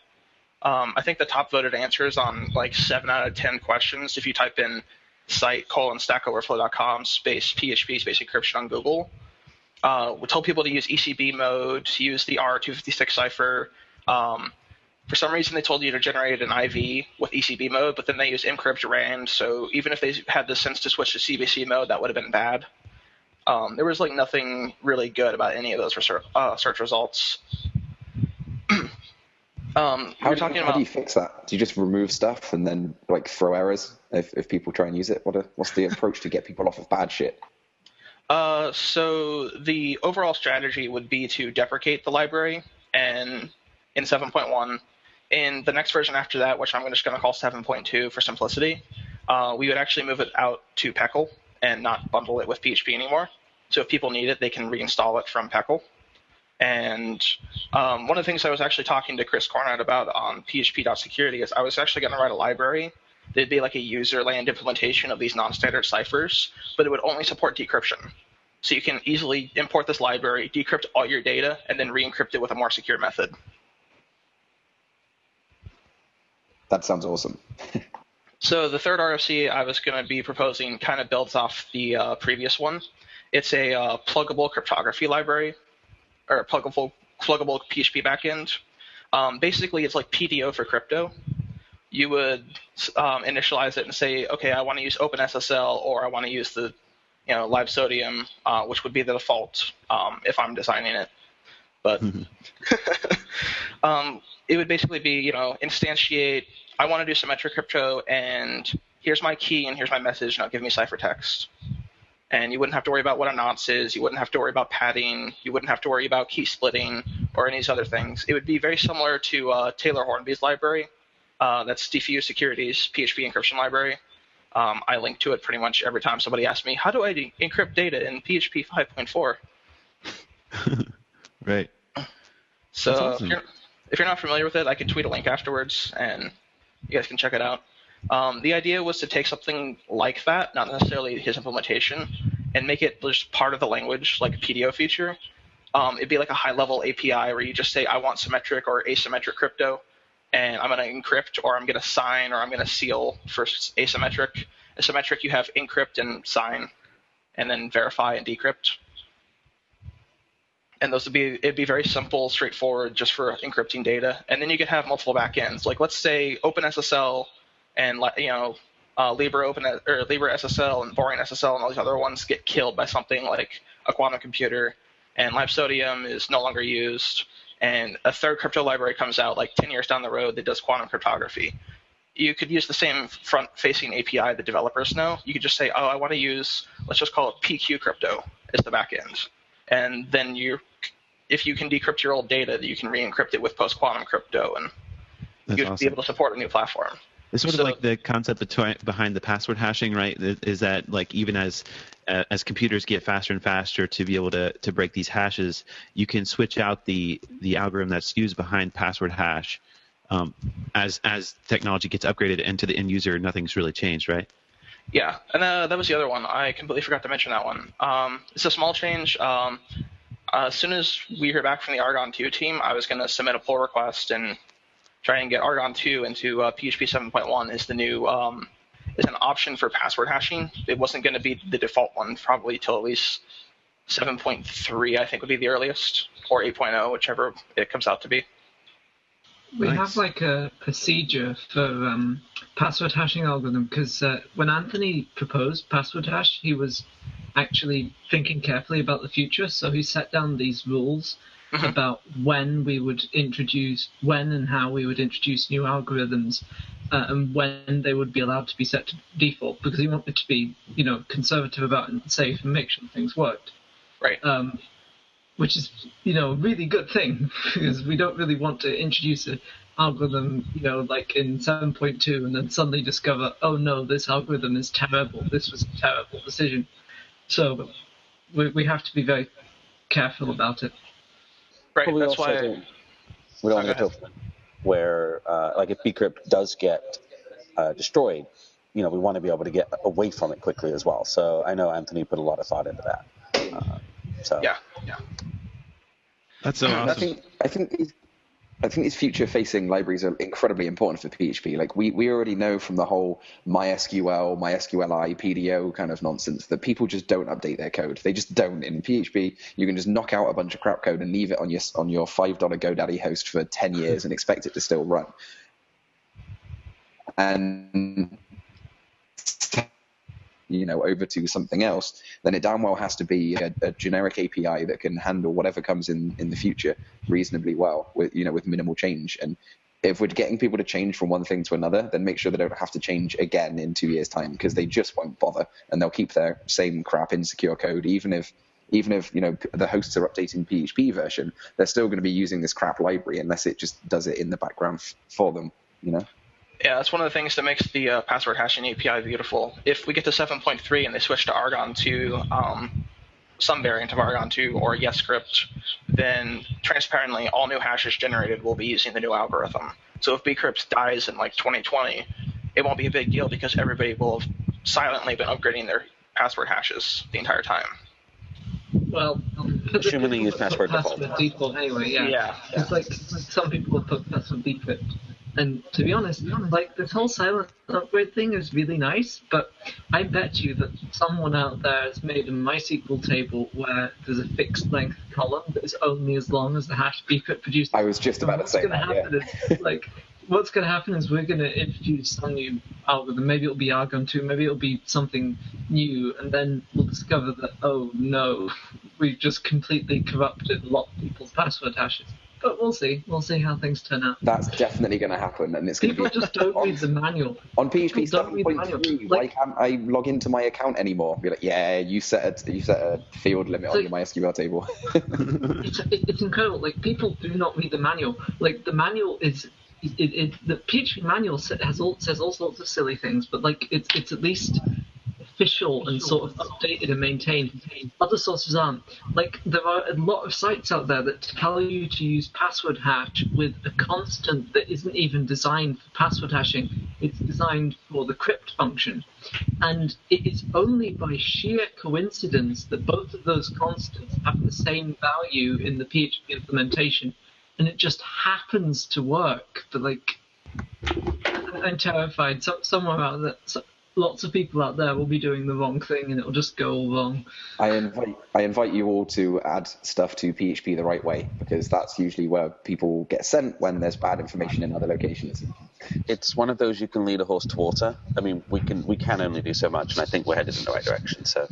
Um, I think the top voted answers on like seven out of ten questions, if you type in site colon stackoverflow.com space PHP space encryption on Google, uh, we told people to use ECB mode, to use the R256 cipher. Um, for some reason, they told you to generate an IV with ECB mode, but then they used mcrypt rand. So even if they had the sense to switch to CBC mode, that would have been bad. Um, there was like nothing really good about any of those research, uh, search results. Um, how, do, how do you fix that? Do you just remove stuff and then like throw errors if, if people try and use it? What a, what's the approach to get people off of bad shit? Uh, so the overall strategy would be to deprecate the library and in 7.1. In the next version after that, which I'm just going to call 7.2 for simplicity, uh, we would actually move it out to PECL and not bundle it with PHP anymore. So if people need it, they can reinstall it from PECL. And um, one of the things I was actually talking to Chris Cornutt about on PHP.security is I was actually going to write a library that'd be like a user land implementation of these non-standard ciphers, but it would only support decryption. So you can easily import this library, decrypt all your data, and then re-encrypt it with a more secure method. That sounds awesome. So the third RFC I was going to be proposing kind of builds off the uh, previous one. It's a uh, pluggable cryptography library, or pluggable pluggable PHP backend. Um, basically, it's like PDO for crypto. You would um, initialize it and say, okay, I want to use OpenSSL or I want to use the, you know, LibSodium, uh, which would be the default um, if I'm designing it. But um, it would basically be, you know, instantiate. I want to do symmetric crypto, and here's my key and here's my message. Now give me ciphertext. And you wouldn't have to worry about what a nonce is. You wouldn't have to worry about padding. You wouldn't have to worry about key splitting or any of these other things. It would be very similar to uh, Taylor Hornby's library. Uh, that's Defuse Security's PHP encryption library. Um, I link to it pretty much every time somebody asks me, how do I de- encrypt data in PHP 5.4? right. So awesome. if, you're, if you're not familiar with it, I can tweet a link afterwards, and you guys can check it out. Um, the idea was to take something like that, not necessarily his implementation, and make it just part of the language, like a PDO feature. Um, it'd be like a high-level API where you just say, I want symmetric or asymmetric crypto, and I'm going to encrypt, or I'm going to sign, or I'm going to seal for asymmetric. Asymmetric, you have encrypt and sign, and then verify and decrypt and those would be it'd be very simple, straightforward, just for encrypting data. And then you could have multiple backends. Like let's say OpenSSL and you know uh, Libre Open or Libre SSL and Boring SSL and all these other ones get killed by something like a quantum computer, and LibSodium is no longer used. And a third crypto library comes out like 10 years down the road that does quantum cryptography. You could use the same front-facing API the developers know. You could just say, oh, I want to use, let's just call it PQ crypto as the backend and then you if you can decrypt your old data, you can re-encrypt it with post-quantum crypto, and That's you'd awesome. be able to support a new platform. It's sort So- of like the concept behind the password hashing, right? Is that like even as uh, as computers get faster and faster to be able to to break these hashes, you can switch out the the algorithm that's used behind password hash. Um, as as technology gets upgraded and to the end user, nothing's really changed, right? Yeah, and uh, that was the other one. I completely forgot to mention that one. Um, it's a small change. Um, as soon as we hear back from the Argon 2 team, I was going to submit a pull request and try and get Argon 2 into uh, PHP 7.1 is the new um, is an option for password hashing. It wasn't going to be the default one probably till at least 7.3, I think would be the earliest, or 8.0, whichever it comes out to be. We Nice. have like a procedure for um, password hashing algorithm because uh, when Anthony proposed password hash, he was actually thinking carefully about the future. So he set down these rules Mhm. about when we would introduce, when and how we would introduce new algorithms, uh, and when they would be allowed to be set to default because he wanted to be, you know, conservative about it and safe and make sure things worked Right. um, which is you know a really good thing because we don't really want to introduce an algorithm you know like in 7.2 and then suddenly discover oh no this algorithm is terrible this was a terrible decision so we, we have to be very careful about it Right. But we That's also why. don't, we don't want to get to a point where, uh, like, if bcrypt does get uh, destroyed, you know, we want to be able to get away from it quickly as well. So I know Anthony put a lot of thought into that. Uh, so Yeah. Yeah. That's so I think I think these, I think these future-facing libraries are incredibly important for PHP. Like we, we already know from the whole MySQL, MySQLi, PDO kind of nonsense that people just don't update their code. They just don't. In PHP, you can just knock out a bunch of crap code and leave it on your on your five dollar GoDaddy host for ten years and expect it to still run. And you know over to something else, then it damn well has to be a, a generic API that can handle whatever comes in in the future reasonably well with you know with minimal change. And if we're getting people to change from one thing to another, then make sure they don't have to change again in two years' time because they just won't bother and they'll keep their same crap insecure code even if even if you know the hosts are updating PHP version, they're still going to be using this crap library unless it just does it in the background for them. You know. Yeah, that's one of the things that makes the uh, password hashing API beautiful. If we get to 7.3 and they switch to Argon 2, um, some variant of Argon 2 or yescrypt, then transparently all new hashes generated will be using the new algorithm. So if bcrypt dies in like 2020, it won't be a big deal because everybody will have silently been upgrading their password hashes the entire time. Well, Assuming they use password default. password default anyway. Yeah. Yeah. It's like some people will put password bcrypt. And to be honest, like this whole silent upgrade thing is really nice, but I bet you that someone out there has made a MySQL table where there's a fixed length column that is only as long as the hash bcrypt produced. I was just about to say that, happen yeah. is like what's going to happen is we're going to introduce some new algorithm. Maybe it'll be Argon 2, maybe it'll be something new, and then we'll discover that, oh no, we've just completely corrupted a lot of people's password hashes. But we'll see. We'll see how things turn out. That's definitely going to happen, and it's going to be. People just don't on, read the manual. on PHP don't read the 7.3. manual. Why can't I log into my account anymore? Be like, yeah, you set a you set a field limit on your MySQL table. It's, it's incredible. Like people do not read the manual. Like the manual is. It, it, the PHP manual has all, says all sorts of silly things, but like it's it's at least official and sort of updated and maintained. Other sources aren't. Like there are a lot of sites out there that tell you to use password hash with a constant that isn't even designed for password hashing. It's designed for the crypt function. And it is only by sheer coincidence that both of those constants have the same value in the PHP implementation. And it just happens to work. But like, I'm terrified. So, somewhere out there, so, lots of people out there will be doing the wrong thing, and it'll just go all wrong. I invite I invite you all to add stuff to PHP the right way because that's usually where people get sent when there's bad information in other locations. It's one of those you can lead a horse to water. I mean, we can we can only do so much, and I think we're headed in the right direction. So,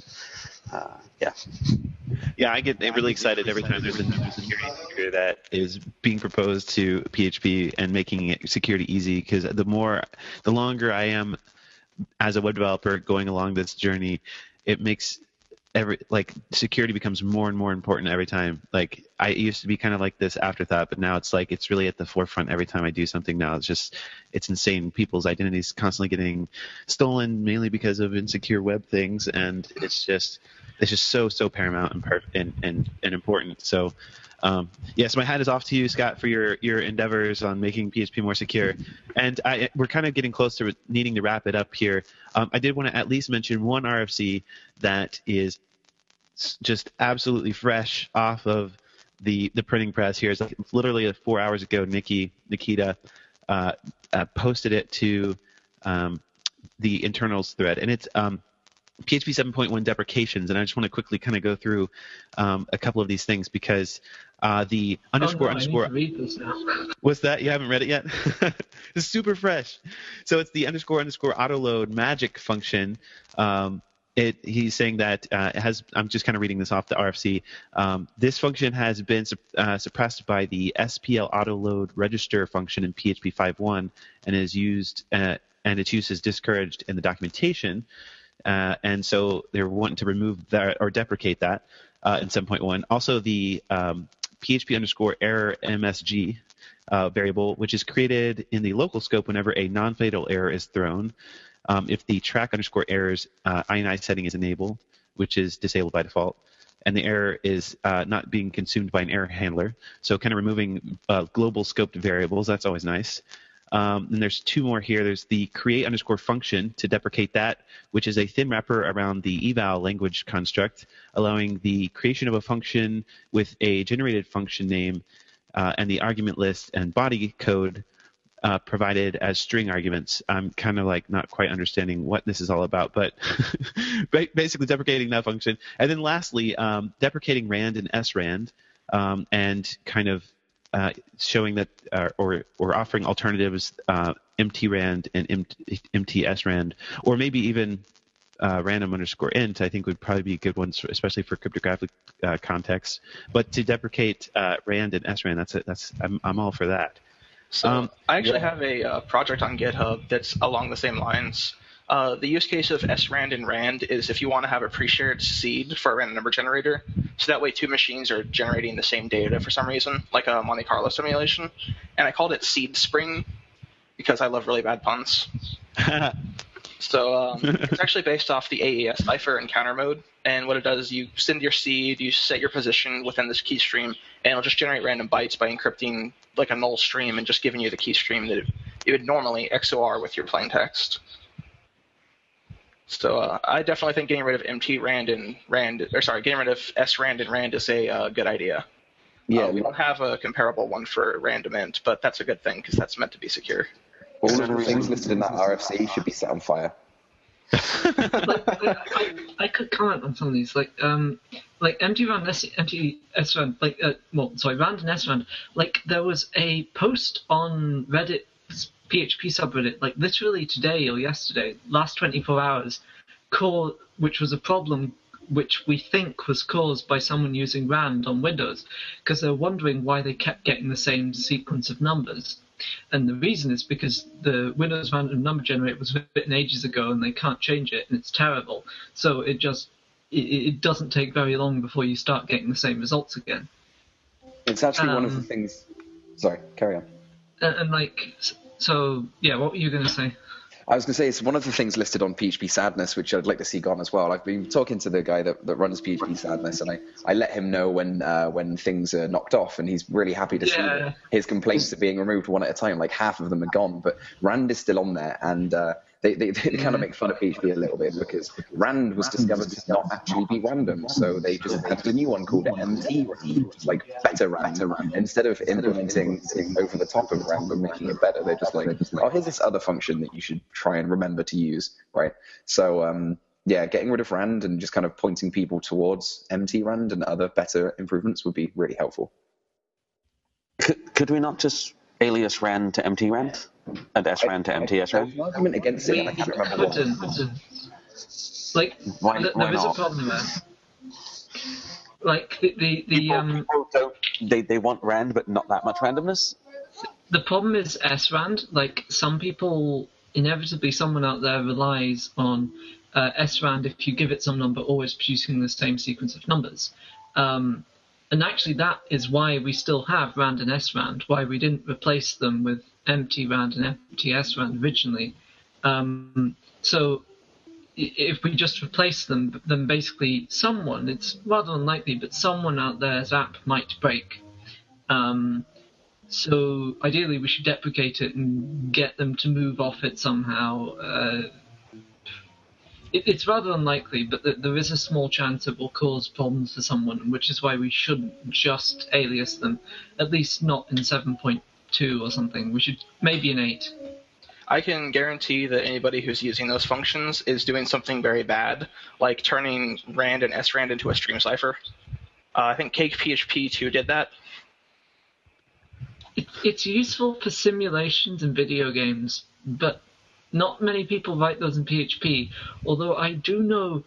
uh, yeah. Yeah, I get really excited every time there's a new security feature that is being proposed to PHP and making it security easy. Because the more, the longer I am as a web developer going along this journey, it makes every like security becomes more and more important every time. Like I used to be kind of like this afterthought, but now it's like it's really at the forefront every time I do something. Now it's just it's insane. People's identities constantly getting stolen, mainly because of insecure web things, and it's just it's just so so paramount and and, and and important. So. Um, yes, my hat is off to you, Scott, for your, your endeavors on making PHP more secure. And I, we're kind of getting close to needing to wrap it up here. Um, I did want to at least mention one RFC that is just absolutely fresh off of the the printing press here. It's like literally four hours ago. Nikki Nikita uh, uh, posted it to um, the internals thread, and it's um, PHP 7.1 deprecations. And I just want to quickly kind of go through um, a couple of these things because uh, the underscore oh, no, underscore I need to read this now. What's that? You haven't read it yet? it's super fresh. So it's the underscore underscore autoload magic function. Um, it, he's saying that uh, it has. I'm just kind of reading this off the RFC. Um, this function has been uh, suppressed by the SPL autoload register function in PHP 5.1 and is used uh, and its use is discouraged in the documentation. Uh, and so they're wanting to remove that or deprecate that uh, in 7.1. Also, the um, PHP underscore error MSG uh, variable, which is created in the local scope whenever a non-fatal error is thrown. Um, if the track underscore errors uh, INI setting is enabled, which is disabled by default, and the error is uh, not being consumed by an error handler. So kind of removing uh, global scoped variables. That's always nice. Um, and there's two more here. There's the create underscore function to deprecate that, which is a thin wrapper around the eval language construct, allowing the creation of a function with a generated function name uh, and the argument list and body code uh, provided as string arguments. I'm kind of like not quite understanding what this is all about, but basically deprecating that function. And then lastly, um, deprecating rand and srand um, and kind of uh, showing that uh, or or offering alternatives uh, mtrand and MT, mtsrand or maybe even uh, random underscore int I think would probably be good ones especially for cryptographic uh, contexts but to deprecate uh, rand and srand that's it that's I'm, I'm all for that So Um, I actually yeah. have a uh, project on GitHub that's along the same lines. Uh, the use case of srand and rand is if you want to have a pre-shared seed for a random number generator, so that way two machines are generating the same data for some reason, like a Monte Carlo simulation. And I called it SeedSpring because I love really bad puns. So um, it's actually based off the AES cipher encounter mode, and what it does is you send your seed, you set your position within this key stream, and it'll just generate random bytes by encrypting like a null stream and just giving you the key stream that it, it would normally XOR with your plain text. So uh, I definitely think getting rid of MT Rand and Rand, or sorry, getting rid of S Rand and Rand is a uh, good idea. Yeah, Uh, we don't have a comparable one for random int, but that's a good thing because that's meant to be secure. all of the things listed in that RFC should be set on fire. like, I, I, I could comment on some of these, like um, like MT rand, S, MT S rand, like uh, well, sorry, rand and S rand. Like there was a post on Reddit PHP subreddit, like literally today or yesterday, last 24 hours, call which was a problem which we think was caused by someone using rand on Windows, because they're wondering why they kept getting the same sequence of numbers. And the reason is because the Windows random number generator was written ages ago and they can't change it and it's terrible. So it just it, it doesn't take very long before you start getting the same results again. It's actually one of the Um, things. Sorry, carry on. And, and like so, yeah. What were you going to say? I was going to say it's one of the things listed on PHP Sadness, which I'd like to see gone as well. I've been talking to the guy that, that runs PHP Sadness, and I, I let him know when uh, when things are knocked off, and he's really happy to see Yeah. that his complaints are being removed one at a time. Like half of them are gone, but Rand is still on there, and uh, they, they, they kind of make fun of PHP a little bit because Rand was discovered to not actually be random, so they just added a new one called MT like better Rand. Instead of implementing over the top of Rand and making it better, they're just like, oh, here's this other function that you should try and remember to use, right? So, um, yeah, getting rid of Rand and just kind of pointing people towards MT Rand and other better improvements would be really helpful. Could, could we not just alias ran to MT rand and S ran to MTS There's ran? an argument against it, I can't remember what. couldn't, couldn't. Like Why- th- why there is a not? problem there. Like the the, the People, um people don't, they, they want rand, but not that much randomness. the problem is S rand. Like some people, inevitably, someone out there relies on uh, rand. if you give it some number, always producing the same sequence of numbers. Um, and actually, that is why we still have RAND and SRAND. Why we didn't replace them with MT RAND and MT SRAND originally. Um, so if we just replace them, then basically someone, it's rather unlikely, but someone out there's app might break. Um, so ideally, we should deprecate it and get them to move off it somehow. Uh, it, it's rather unlikely, but th- there is a small chance it will cause problems for someone, which is why we shouldn't just alias them. At least not in 7.2 or something. We should maybe in 8. I can guarantee that anybody who's using those functions is doing something very bad, like turning rand and srand into a stream cipher. Uh, I think CakePHP 2 did that. It, it's useful for simulations and video games, but not many people write those in PHP. Although I do know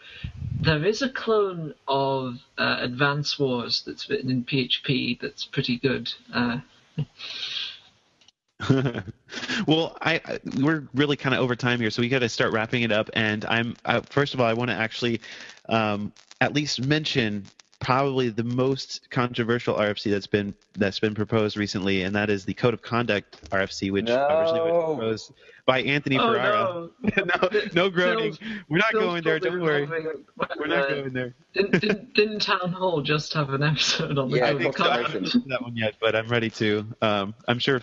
there is a clone of uh, Advance Wars that's written in PHP that's pretty good. Uh, well, I I- we're really kind of over time here, so we got to start wrapping it up. And I'm uh, first of all, I want to actually um, at least mention probably the most controversial RFC that's been that's been proposed recently, and that is the Code of Conduct RFC, which originally was proposed by Anthony oh Ferrara. no! no, no groaning. Phil's- We're not Phil's going there. probably Don't worry. remembering, We're not uh, going there. Didn't, didn't, didn't Town Hall just have an episode on the Yeah, I Code think of so. I Conduct? haven't listened to that one yet, but I'm ready to. Um, I'm sure.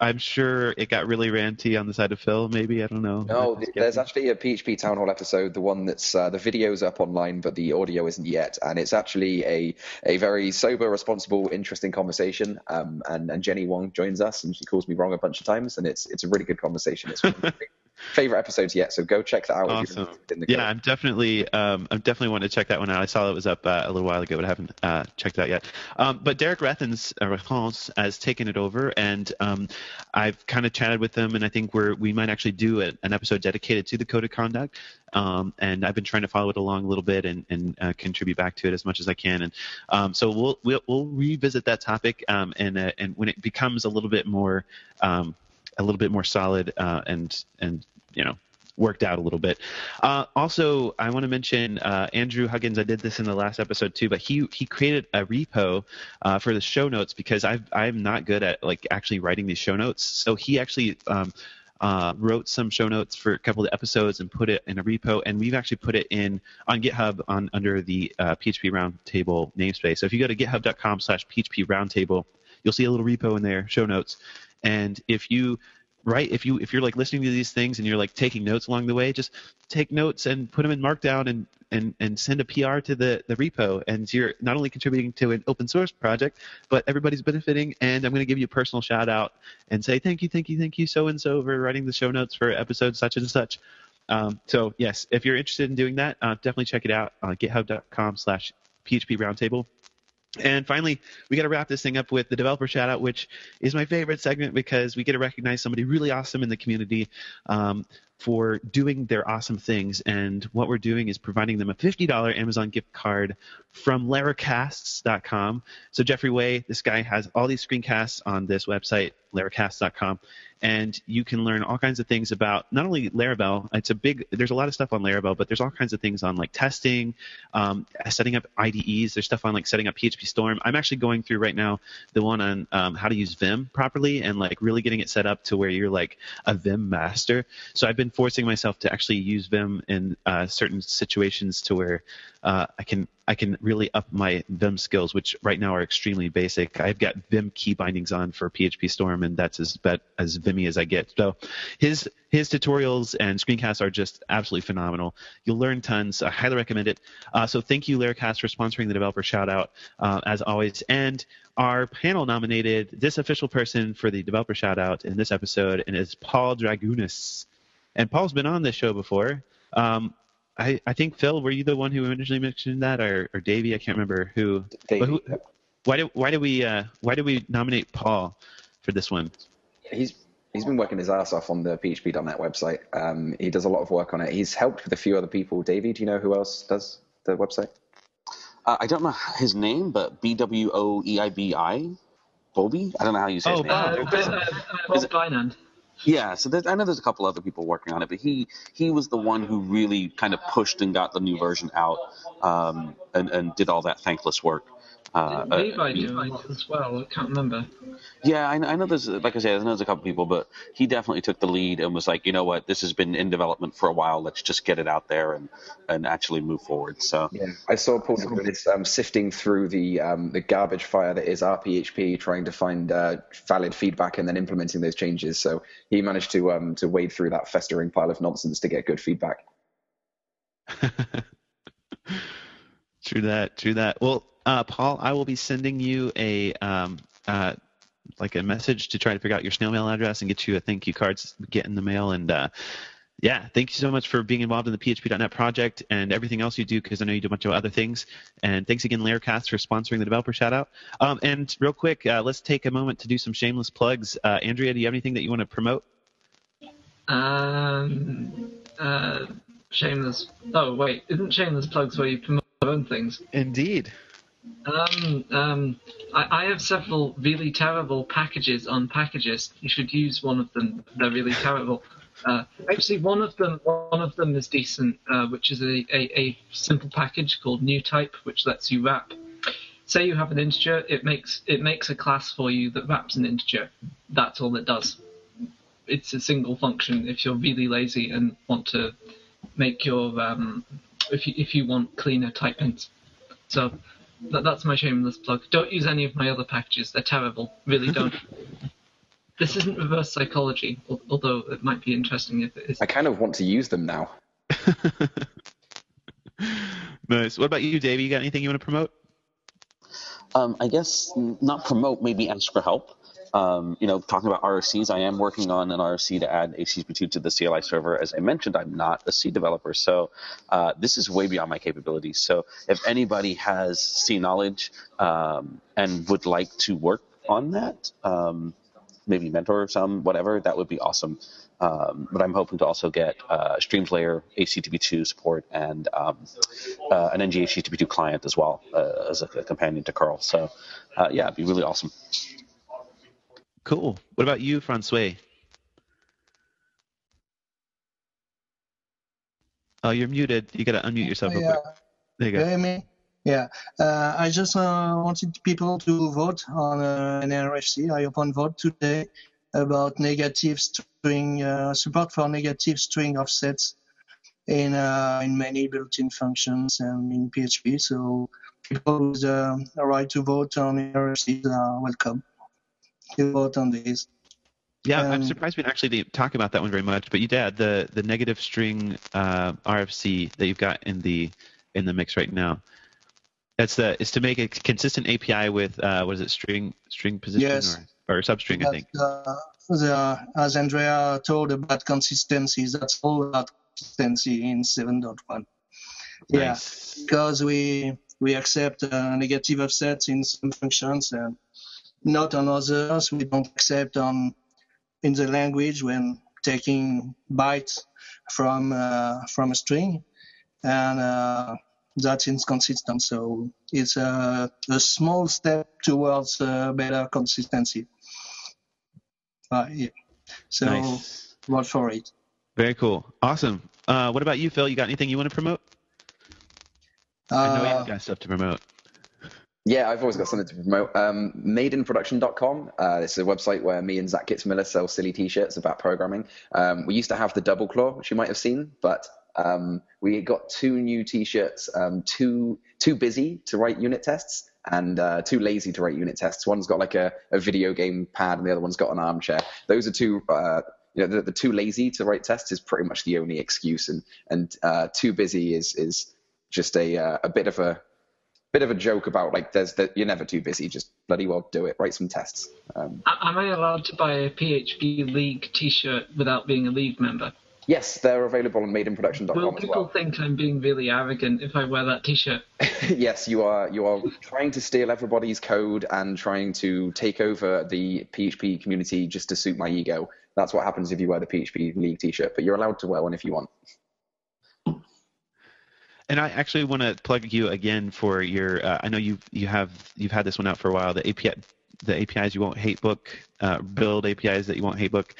I'm sure it got really ranty on the side of Phil. Maybe I don't know. No, I'm just there's guessing. actually a PHP Town Hall episode, the one that's uh, the video's up online, but the audio isn't yet, and it's actually a a very sober, responsible, interesting conversation. Um, and and Jenny Wong joins us, and she calls me wrong a bunch of times, and it's it's a really good conversation. It's one of my favorite episodes yet, so go check that out. If Awesome. you're in the Yeah, I'm definitely, um, I'm definitely wanting to check that one out. I saw it was up uh, a little while ago, but I haven't uh, checked it out yet. Um, but Derick Rethans, uh, Rethans has taken it over, and um, I've kind of chatted with him, and I think we're we might actually do a, an episode dedicated to the code of conduct. Um, and I've been trying to follow it along a little bit and, and uh, contribute back to it as much as I can. And um, so we'll, we'll we'll revisit that topic, um, and uh, and when it becomes a little bit more um, a little bit more solid uh, and and you know worked out a little bit. Uh, also, I want to mention uh, Andrew Huggins. I did this in the last episode too, but he he created a repo uh, for the show notes because I I'm not good at like actually writing these show notes. So he actually. Um, uh, wrote some show notes for a couple of episodes and put it in a repo, and we've actually put it in on GitHub on under the uh, PHP Roundtable namespace. So if you go to github.com/slash PHP Roundtable, you'll see a little repo in there, show notes, and if you right if you if you're like listening to these things and you're like taking notes along the way just take notes and put them in markdown and and and send a pr to the the repo. And you're not only contributing to an open source project but everybody's benefiting. And i'm going to give you a personal shout out and say thank you thank you thank you so and so for writing the show notes for episode such and such. Um, so yes if you're interested in doing that uh, definitely check it out github.com slash php roundtable and finally, we got to wrap this thing up with the developer shout out, which is my favorite segment because we get to recognize somebody really awesome in the community um, for doing their awesome things. And what we're doing is providing them a $50 Amazon gift card from Laracasts.com. So Jeffrey Way, this guy has all these screencasts on this website, Laracasts.com and you can learn all kinds of things about not only Laravel. It's a big. There's a lot of stuff on Laravel, but there's all kinds of things on like testing, um, setting up IDEs. There's stuff on like setting up PHP Storm. I'm actually going through right now the one on um, how to use Vim properly and like really getting it set up to where you're like a Vim master. So I've been forcing myself to actually use Vim in uh, certain situations to where uh, I can I can really up my Vim skills, which right now are extremely basic. I've got Vim key bindings on for PHP Storm, and that's as bet as Vimy as I get. So his his tutorials and screencasts are just absolutely phenomenal. You'll learn tons. I highly recommend it. Uh, so thank you, Laracast, for sponsoring the developer shout out uh, as always. And our panel nominated this official person for the developer shout out in this episode, and is Paul Dragoonis. And Paul's been on this show before. Um, I, I think Phil, were you the one who originally mentioned that, or, or Davey? I can't remember who. Davey, who why did why did we uh, why did we nominate Paul for this one? He's he's been working his ass off on the PHP.net website. Um, he does a lot of work on it. He's helped with a few other people. Davey, do you know who else does the website? Uh, I don't know his name, but B W O E I B I, Bobby. I don't know how you say Oh, his name. Bob. Uh, uh, Bob Weinand. Yeah, so I know there's a couple other people working on it, but he he was the one who really kind of pushed and got the new version out, um, and and did all that thankless work. Uh, uh, Levi did one as well. I can't remember. yeah, I, I know there's like I said, I know there's a couple people, but he definitely took the lead and was like, you know what, this has been in development for a while. Let's just get it out there and and actually move forward. So Yeah, I saw Paul Dragoonis um, sifting through the um, the garbage fire that is RPHP, trying to find uh, valid feedback and then implementing those changes. So he managed to um, to wade through that festering pile of nonsense to get good feedback. true that. True that. Well, uh, Paul, I will be sending you a um, uh, like a message to try to figure out your snail mail address and get you a thank you card to get in the mail. And uh, yeah, thank you so much for being involved in the PHP.NET project and everything else you do because I know you do a bunch of other things. And thanks again, Laracast, for sponsoring the developer shout out. Um, and real quick, uh, let's take a moment to do some shameless plugs. Uh, Andrea, do you have anything that you want to promote? Um, uh, shameless. Oh wait, isn't shameless plugs where you promote your own things? Indeed. Um, um, I, I have several really terrible packages on Packagist. You should use one of them. They're really terrible. Uh, actually, one of them, one of them is decent, uh, which is a, a, a simple package called NewType, which lets you wrap. Say you have an integer, it makes it makes a class for you that wraps an integer. That's all it does. It's a single function. If you're really lazy and want to make your um, if you if you want cleaner type hints, so that, that's my shameless plug. Don't use any of my other packages. They're terrible. Really don't. this isn't reverse psychology, although it might be interesting if it is. I kind of want to use them now. nice. What about you, Dave? You got anything you want to promote? Um, I guess not promote, maybe ask for help. Um, you know, talking about RFCs, I am working on an RFC to add HTTP2 to the CLI server. As I mentioned, I'm not a C developer, so uh, this is way beyond my capabilities. So if anybody has C knowledge um, and would like to work on that, um, maybe mentor some, whatever, that would be awesome. Um, but I'm hoping to also get uh, Streams Layer, HTTP2 support, and um, uh, an NG HTTP2 client as well uh, as a, a companion to curl. So, uh, yeah, it'd be really awesome. Cool. What about you, Francois? Oh, you're muted. You got to unmute yourself real Yeah. quick. There you go. hear me? Yeah. Uh, I just uh, wanted people to vote on uh, an RFC, I open vote today about negative string uh, support for negative string offsets in uh, in many built-in functions and in PHP. So people with uh, a right to vote on RFCs are welcome. You vote on these. Yeah, I'm Um, surprised we didn't actually talk about that one very much. But you did the the negative string uh, RFC that you've got in the in the mix right now. That's the is to make a consistent API with uh, what is it string string position Yes. or, or substring I think. Uh, the, as Andrea told about consistency, that's all about consistency in 7.1. Yeah, Nice. because we we accept uh, negative offsets in some functions and not on others. We don't accept on in the language when taking bytes from uh, from a string, and uh, that's inconsistent. So it's a, a small step towards uh, better consistency. Uh, yeah. So Nice. vote for it. Very cool. Awesome. Uh, what about you, Phil? You got anything you want to promote? I know Uh, you've got stuff to promote. Yeah, I've always got something to promote. Um. Uh, this is a website where me and Zach Kitzmiller sell silly t-shirts about programming. Um, we used to have the double claw, which you might have seen, but um, we got two new t-shirts, um, too, too busy to write unit tests and uh, too lazy to write unit tests. One's got like a, a video game pad and the other one's got an armchair. Those are two, uh, you know, the, the too lazy to write tests is pretty much the only excuse and, and uh, too busy is, is just a, uh, a bit of a, bit of a joke about like there's that you're never too busy just bloody well do it write some tests um, Am I allowed to buy a PHP League T-shirt without being a League member? yes they're available on madeinproduction.com Will as people well think I'm being really arrogant if I wear that T-shirt? yes you are you are trying to steal everybody's code and trying to take over the php community just to suit my ego that's what happens if you wear the php league t-shirt but you're allowed to wear one if you want And I actually want to plug you again for your. Uh, I know you you have you've had this one out for a while. The API, the APIs you won't hate book, uh, build APIs that you won't hate book.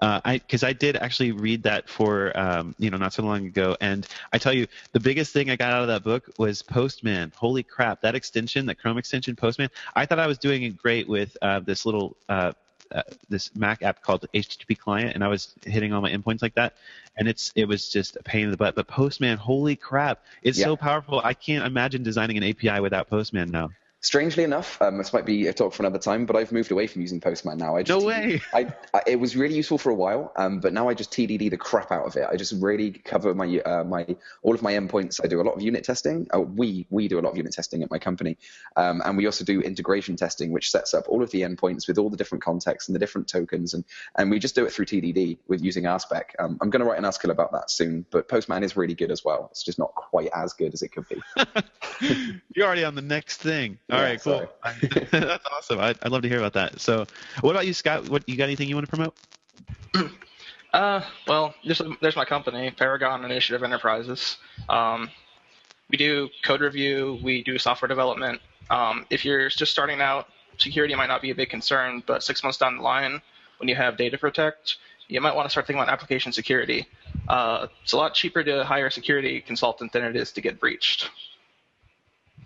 Uh, I because I did actually read that for um, you know not so long ago, and I tell you the biggest thing I got out of that book was Postman. Holy crap, that extension, that Chrome extension, Postman. I thought I was doing it great with uh, this little. Uh, this Mac app called HTTP client, and I was hitting all my endpoints like that, and it's it was just a pain in the butt. But Postman, holy crap, it's Yeah. so powerful. I can't imagine designing an API without Postman now. Strangely enough, um, this might be a talk for another time, but I've moved away from using Postman now. I just, No way. I, I, it was really useful for a while, um, but now I just TDD the crap out of it. I just really cover my uh, my all of my endpoints. I do a lot of unit testing. Oh, we we do a lot of unit testing at my company, um, and we also do integration testing, which sets up all of the endpoints with all the different contexts and the different tokens, and and we just do it through TDD with using RSpec. Um, I'm going to write an article about that soon, but Postman is really good as well. It's just not quite as good as it could be. You're already on the next thing. All Yeah, right, cool. That's awesome. I, I'd love to hear about that. So, what about you, Scott? What you got? Anything you want to promote? Uh, well, there's, there's my company, Paragon Initiative Enterprises. Um, we do code review, we do software development. Um, if you're just starting out, security might not be a big concern, but six months down the line, when you have data protect, you might want to start thinking about application security. Uh, it's a lot cheaper to hire a security consultant than it is to get breached.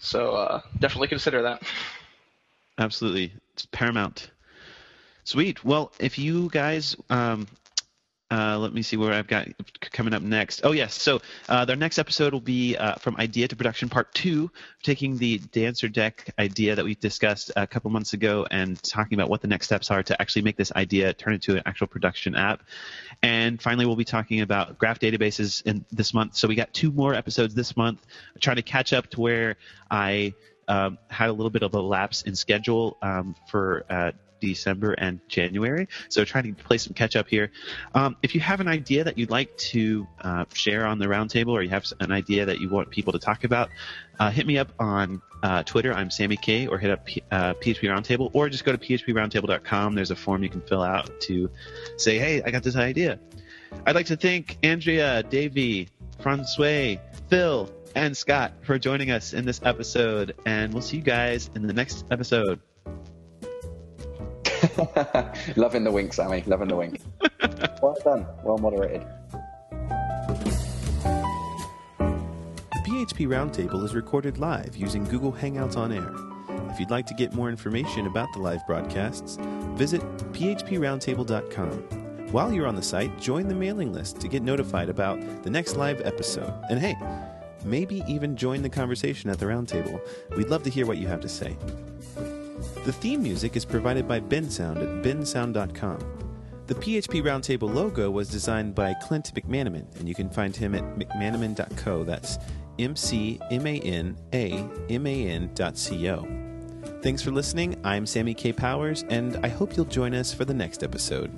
So uh, definitely consider that. Absolutely, it's paramount. Sweet. Well, if you guys, um, uh, let me see where I've got coming up next. Oh yes, so uh, their next episode will be uh, from idea to production part two, taking the dancer deck idea that we discussed a couple months ago and talking about what the next steps are to actually make this idea turn into an actual production app. And finally, we'll be talking about graph databases in this month. So we got two more episodes this month, trying to catch up to where I um, had a little bit of a lapse in schedule um, for uh, December and January. So trying to play some catch up here. Um, if you have an idea that you'd like to uh, share on the roundtable, or you have an idea that you want people to talk about, uh, hit me up on uh, Twitter. I'm Sammy K, or hit up P- uh, PHP Roundtable, or just go to phproundtable.com. There's a form you can fill out to say, "Hey, I got this idea." I'd like to thank Andrea, Davey, Francois, Phil, and Scott for joining us in this episode, and we'll see you guys in the next episode. Loving the wink, Sammy. Loving the wink. well done. Well moderated. The PHP Roundtable is recorded live using Google Hangouts on Air. If you'd like to get more information about the live broadcasts, visit phproundtable.com. While you're on the site, join the mailing list to get notified about the next live episode. And hey, maybe even join the conversation at the roundtable. We'd love to hear what you have to say. The theme music is provided by Bensound at bensound.com. The PHP Roundtable logo was designed by Clint McManaman, and you can find him at mcmanaman.co. That's M C M A N A M A N dot C O. Thanks for listening. I'm Sammy Kaye Powers, and I hope you'll join us for the next episode.